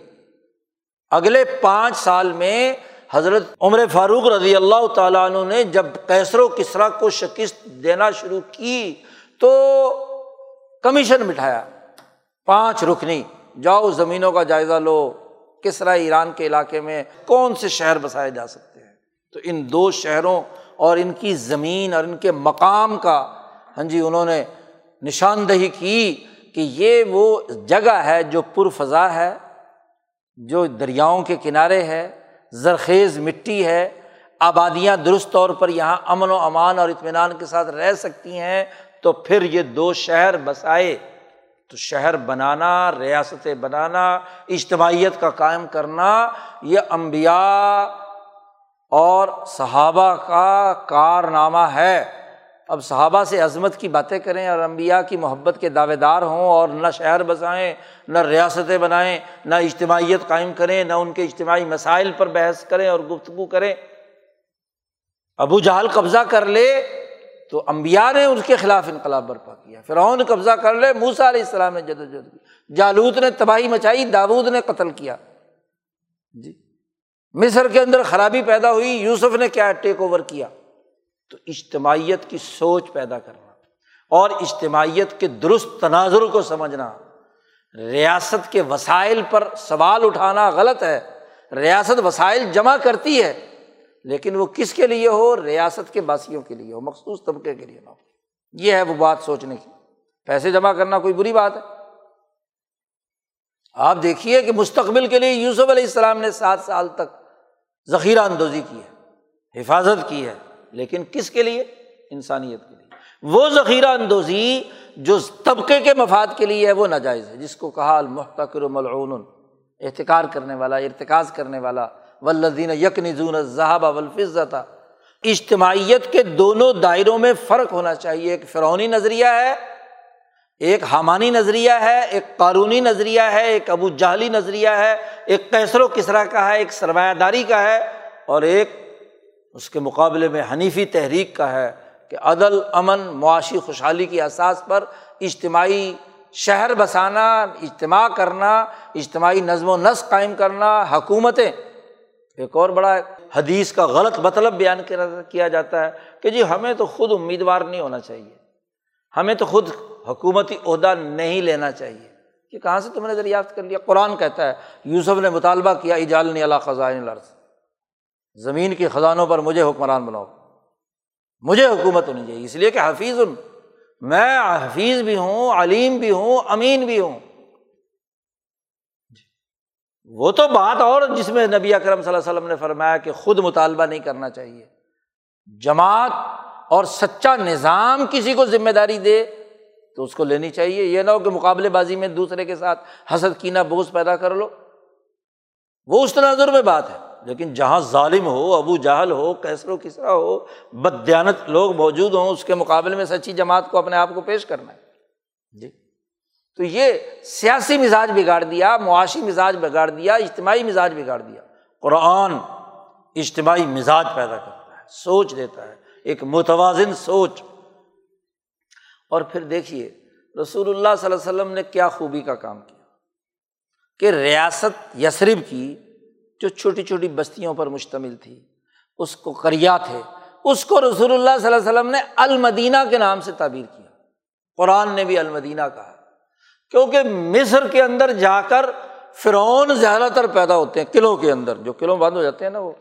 اگلے پانچ سال میں حضرت عمر فاروق رضی اللہ تعالیٰ عنہ نے جب کیسر و کسرا کو شکست دینا شروع کی تو کمیشن بٹھایا، پانچ رکنی، جاؤ زمینوں کا جائزہ لو کسرا ایران کے علاقے میں کون سے شہر بسائے جا سکتے ہیں؟ تو ان دو شہروں اور ان کی زمین اور ان کے مقام کا ہاں جی انہوں نے نشاندہی کی کہ یہ وہ جگہ ہے جو پر فضا ہے، جو دریاؤں کے کنارے ہے زرخیز مٹی ہے، آبادیاں درست طور پر یہاں امن و امان اور اطمینان کے ساتھ رہ سکتی ہیں، تو پھر یہ دو شہر بسائے۔ تو شہر بنانا ریاستیں بنانا، اجتماعیت کا قائم کرنا، یہ امبیا اور صحابہ کا کارنامہ ہے۔ اب صحابہ سے عظمت کی باتیں کریں اور امبیا کی محبت کے دعوے دار ہوں اور نہ شہر بسائیں، نہ ریاستیں بنائیں، نہ اجتماعیت قائم کریں، نہ ان کے اجتماعی مسائل پر بحث کریں اور گفتگو کریں۔ ابو جہل قبضہ کر لے تو امبیا نے اس کے خلاف انقلاب برپا کیا۔ فرعون قبضہ کر لے موسا علیہ السلام نے جد وجہد کی۔ جالوت نے تباہی مچائی، داود نے قتل کیا۔ جی۔ مصر کے اندر خرابی پیدا ہوئی، یوسف نے کیا، ٹیک اوور کیا۔ تو اجتماعیت کی سوچ پیدا کرنا اور اجتماعیت کے درست تناظر کو سمجھنا۔ ریاست کے وسائل پر سوال اٹھانا غلط ہے۔ ریاست وسائل جمع کرتی ہے، لیکن وہ کس کے لیے ہو؟ ریاست کے باسیوں کے لیے ہو، مخصوص طبقے کے لیے نہ ہو۔ یہ ہے وہ بات سوچنے کی۔ پیسے جمع کرنا کوئی بری بات ہے۔ آپ دیکھیے کہ مستقبل کے لیے یوسف علیہ السلام نے سات سال تک ذخیرہ اندوزی کی ہے، حفاظت کی ہے۔ لیکن کس کے لیے؟ انسانیت کے لیے۔ وہ ذخیرہ اندوزی جو طبقے کے مفاد کے لیے ہے، وہ ناجائز ہے۔ جس کو کہا المحتکر ملعون، احتکار کرنے والا، ارتکاز کرنے والا ولدین یک نظون ذہاب ولفظت اجتماعیت کے دونوں دائروں میں فرق ہونا چاہیے۔ ایک فرونی نظریہ ہے، ایک حامانی نظریہ ہے، ایک قانونی نظریہ ہے، ایک ابو جہلی نظریہ ہے، ایک کیسر و کسرا کا ہے، ایک سرمایہ داری کا ہے اور ایک اس کے مقابلے میں حنیفی تحریک کا ہے کہ عدل، امن، معاشی خوشحالی کی احساس پر اجتماعی شہر بسانا، اجتماع کرنا، اجتماعی نظم و نسق قائم کرنا، حکومتیں۔ ایک اور بڑا حدیث کا غلط مطلب بیان کیا جاتا ہے کہ جی ہمیں تو خود امیدوار نہیں ہونا چاہیے۔ ہمیں تو خود حکومتی عہدہ نہیں لینا چاہیے۔ کہ کہاں سے تم نے دریافت کر لیا؟ قرآن کہتا ہے، یوسف نے مطالبہ کیا اجالنی اللہ خزائن لرض زمین کے خزانوں پر مجھے حکمران بناؤ۔ مجھے حکومت ہونی چاہیے، اس لیے کہ حفیظ ہوں۔ میں حفیظ بھی ہوں، علیم بھی ہوں، امین بھی ہوں۔ وہ تو بات اور جس میں نبی اکرم صلی اللہ علیہ وسلم نے فرمایا کہ خود مطالبہ نہیں کرنا چاہیے۔ جماعت اور سچا نظام کسی کو ذمہ داری دے تو اس کو لینی چاہیے۔ یہ نہ ہو کہ مقابلے بازی میں دوسرے کے ساتھ حسد کینا بوجھ پیدا کر لو۔ وہ اس تناظر میں بات ہے۔ لیکن جہاں ظالم ہو، ابو جہل ہو کیسر و کسرا ہو، بدیانت لوگ موجود ہوں، اس کے مقابلے میں سچی جماعت کو اپنے آپ کو پیش کرنا ہے۔ جی۔ تو یہ سیاسی مزاج بگاڑ دیا، معاشی مزاج بگاڑ دیا، اجتماعی مزاج بگاڑ دیا۔ قرآن اجتماعی مزاج پیدا کرتا ہے، سوچ دیتا ہے، ایک متوازن سوچ۔ اور پھر دیکھیے، رسول اللہ صلی اللہ علیہ وسلم نے کیا خوبی کا کام کیا؟ کہ ریاست یسرب کی جو چھوٹی چھوٹی بستیوں پر مشتمل تھی، اس کو کریا تھے، اس کو رسول اللہ صلی اللہ علیہ وسلم نے المدینہ کے نام سے تعبیر کیا۔ قرآن نے بھی المدینہ کہا۔ کیونکہ مصر کے اندر جا کر فرعون زیادہ تر پیدا ہوتے ہیں، قلعوں کے اندر، جو قلعوں بند ہو جاتے ہیں نا وہ۔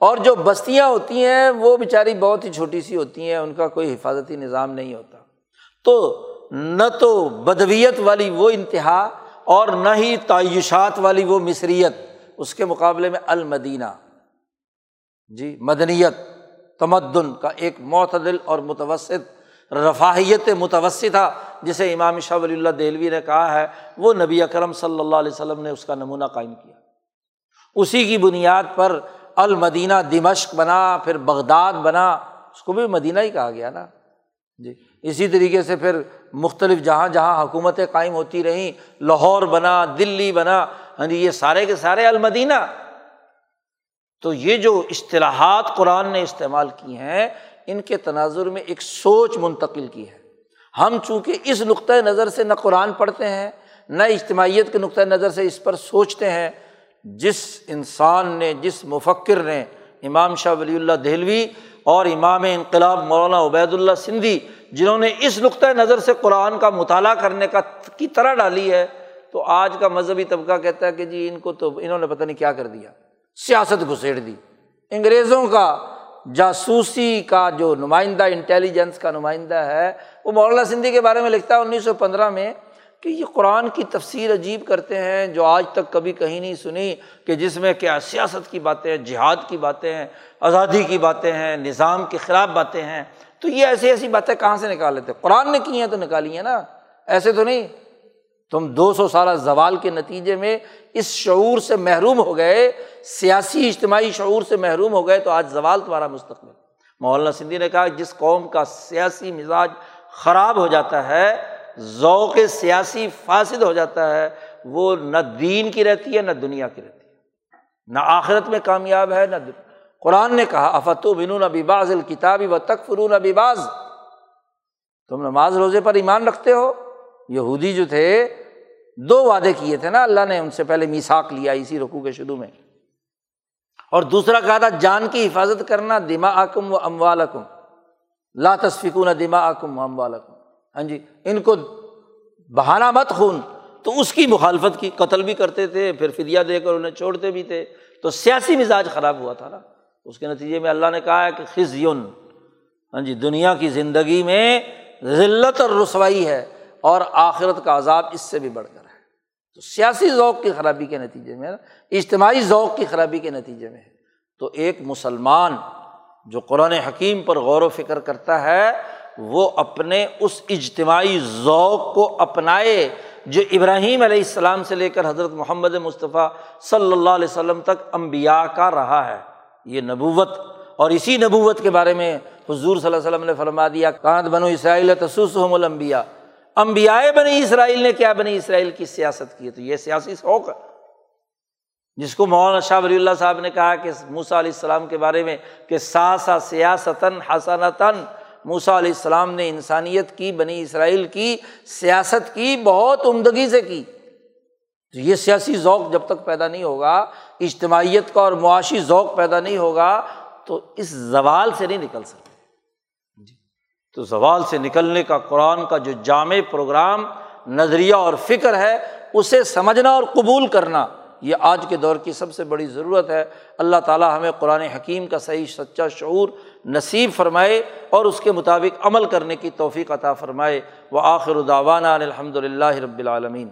اور جو بستیاں ہوتی ہیں، وہ بیچاری بہت ہی چھوٹی سی ہوتی ہیں، ان کا کوئی حفاظتی نظام نہیں ہوتا۔ تو نہ تو بدویت والی وہ انتہا اور نہ ہی تعیشات والی وہ مصریت۔ اس کے مقابلے میں المدینہ۔ جی مدنیت، تمدن کا ایک معتدل اور متوسط، رفاہیت متوسطہ جسے امام شاہ ولی اللہ دہلوی نے کہا ہے۔ وہ نبی اکرم صلی اللہ علیہ وسلم نے اس کا نمونہ قائم کیا۔ اسی کی بنیاد پر المدینہ دمشق بنا، پھر بغداد بنا۔ اس کو بھی مدینہ ہی کہا گیا نا۔ جی اسی طریقے سے پھر مختلف جہاں جہاں حکومتیں قائم ہوتی رہیں، لاہور بنا، دلی بنا۔ ہاں جی یہ سارے کے سارے المدینہ۔ تو یہ جو اصطلاحات قرآن نے استعمال کی ہیں، ان کے تناظر میں ایک سوچ منتقل کی ہے۔ ہم چونکہ اس نقطۂ نظر سے نہ قرآن پڑھتے ہیں، نہ اجتماعیت کے نقطۂ نظر سے اس پر سوچتے ہیں۔ جس انسان نے، جس مفکر نے امام شاہ ولی اللہ دہلوی اور امام انقلاب مولانا عبید اللہ سندھی، جنہوں نے اس نقطۂ نظر سے قرآن کا مطالعہ کرنے کا کی طرح ڈالی ہے تو آج کا مذہبی طبقہ کہتا ہے کہ جی ان کو تو انہوں نے پتہ نہیں کیا کر دیا۔ سیاست گھسیڑ دی۔ انگریزوں کا، جاسوسی کا جو نمائندہ، انٹیلیجنس کا نمائندہ ہے، وہ مولانا سندھی کے بارے میں لکھتا ہے انیس سو پندرہ میں کہ یہ قرآن کی تفسیر عجیب کرتے ہیں جو آج تک کبھی کہیں نہیں سنی کہ جس میں کیا سیاست کی باتیں ہیں، جہاد کی باتیں ہیں، آزادی کی باتیں ہیں، نظام کے خلاف باتیں ہیں۔ تو یہ ایسی ایسی باتیں کہاں سے نکال لیتے؟ قرآن نے کی ہیں تو نکالی ہیں نا۔ ایسے تو نہیں۔ تم دو سو سالہ زوال کے نتیجے میں اس شعور سے محروم ہو گئے، سیاسی اجتماعی شعور سے محروم ہو گئے، تو آج زوال تمہارا مستقبل۔ مولانا سندھی نے کہا، جس قوم کا سیاسی مزاج خراب ہو جاتا ہے، ذوق سیاسی فاصد ہو جاتا ہے، وہ نہ دین کی رہتی ہے، نہ دنیا کی رہتی ہے۔ نہ آخرت میں کامیاب ہے، نہ قرآن نے کہا افتو بنون ابی باز الکتابی و تک فرون ابی باز تم نماز روزے پر ایمان رکھتے ہو؟ یہودی جو تھے دو وعدے کیے تھے نا، اللہ نے ان سے پہلے میساک لیا اسی رقو کے شروع میں۔ اور دوسرا کہا تھا، جان کی حفاظت کرنا دما و اموال اکم لا تصفکون دما آکم و اموال اکم ہاں جی ان کو بہانا مت خون۔ تو اس کی مخالفت کی قتل بھی کرتے تھے، پھر فدیہ دے کر انہیں چھوڑتے بھی تھے۔ تو سیاسی مزاج خراب ہوا تھا نا۔ اس کے نتیجے میں اللہ نے کہا ہے کہ خز یون ہاں جی دنیا کی زندگی میں ذلت اور رسوائی ہے اور آخرت کا عذاب اس سے بھی بڑھ کر تو سیاسی ذوق کی خرابی کے نتیجے میں اجتماعی ذوق کی خرابی کے نتیجے میں ہے۔ تو ایک مسلمان جو قرآن حکیم پر غور و فکر کرتا ہے، وہ اپنے اس اجتماعی ذوق کو اپنائے جو ابراہیم علیہ السلام سے لے کر حضرت محمد مصطفیٰ صلی اللہ علیہ وسلم تک امبیا کا رہا ہے۔ یہ نبوت اور اسی نبوت کے بارے میں حضور صلی اللہ علیہ وسلم نے فرما دیا، کانت بنو اسرائیل تسوسحم الانبیاء۔ امبیائے بنی اسرائیل نے کیا بنی اسرائیل کی سیاست کی ہے تو یہ سیاسی شوق ہے۔ جس کو مولانا شاہ ولی اللہ صاحب نے کہا کہ موسا علیہ السلام کے بارے میں کہ سا سا سیاستاً حسنتاً موسا علیہ السلام نے انسانیت کی، بنی اسرائیل کی سیاست کی، بہت عمدگی سے کی۔ تو یہ سیاسی ذوق جب تک پیدا نہیں ہوگا، اجتماعیت کا اور معاشی ذوق پیدا نہیں ہوگا، تو اس زوال سے نہیں نکل سکتے جی تو زوال سے نکلنے کا قرآن کا جو جامع پروگرام، نظریہ اور فکر ہے، اسے سمجھنا اور قبول کرنا، یہ آج کے دور کی سب سے بڑی ضرورت ہے۔ اللہ تعالیٰ ہمیں قرآن حکیم کا صحیح، سچا شعور، نصیب فرمائے اور اس کے مطابق عمل کرنے کی توفیق عطا فرمائے۔ وہ آخر داوانہ الحمد للہ رب العالمین۔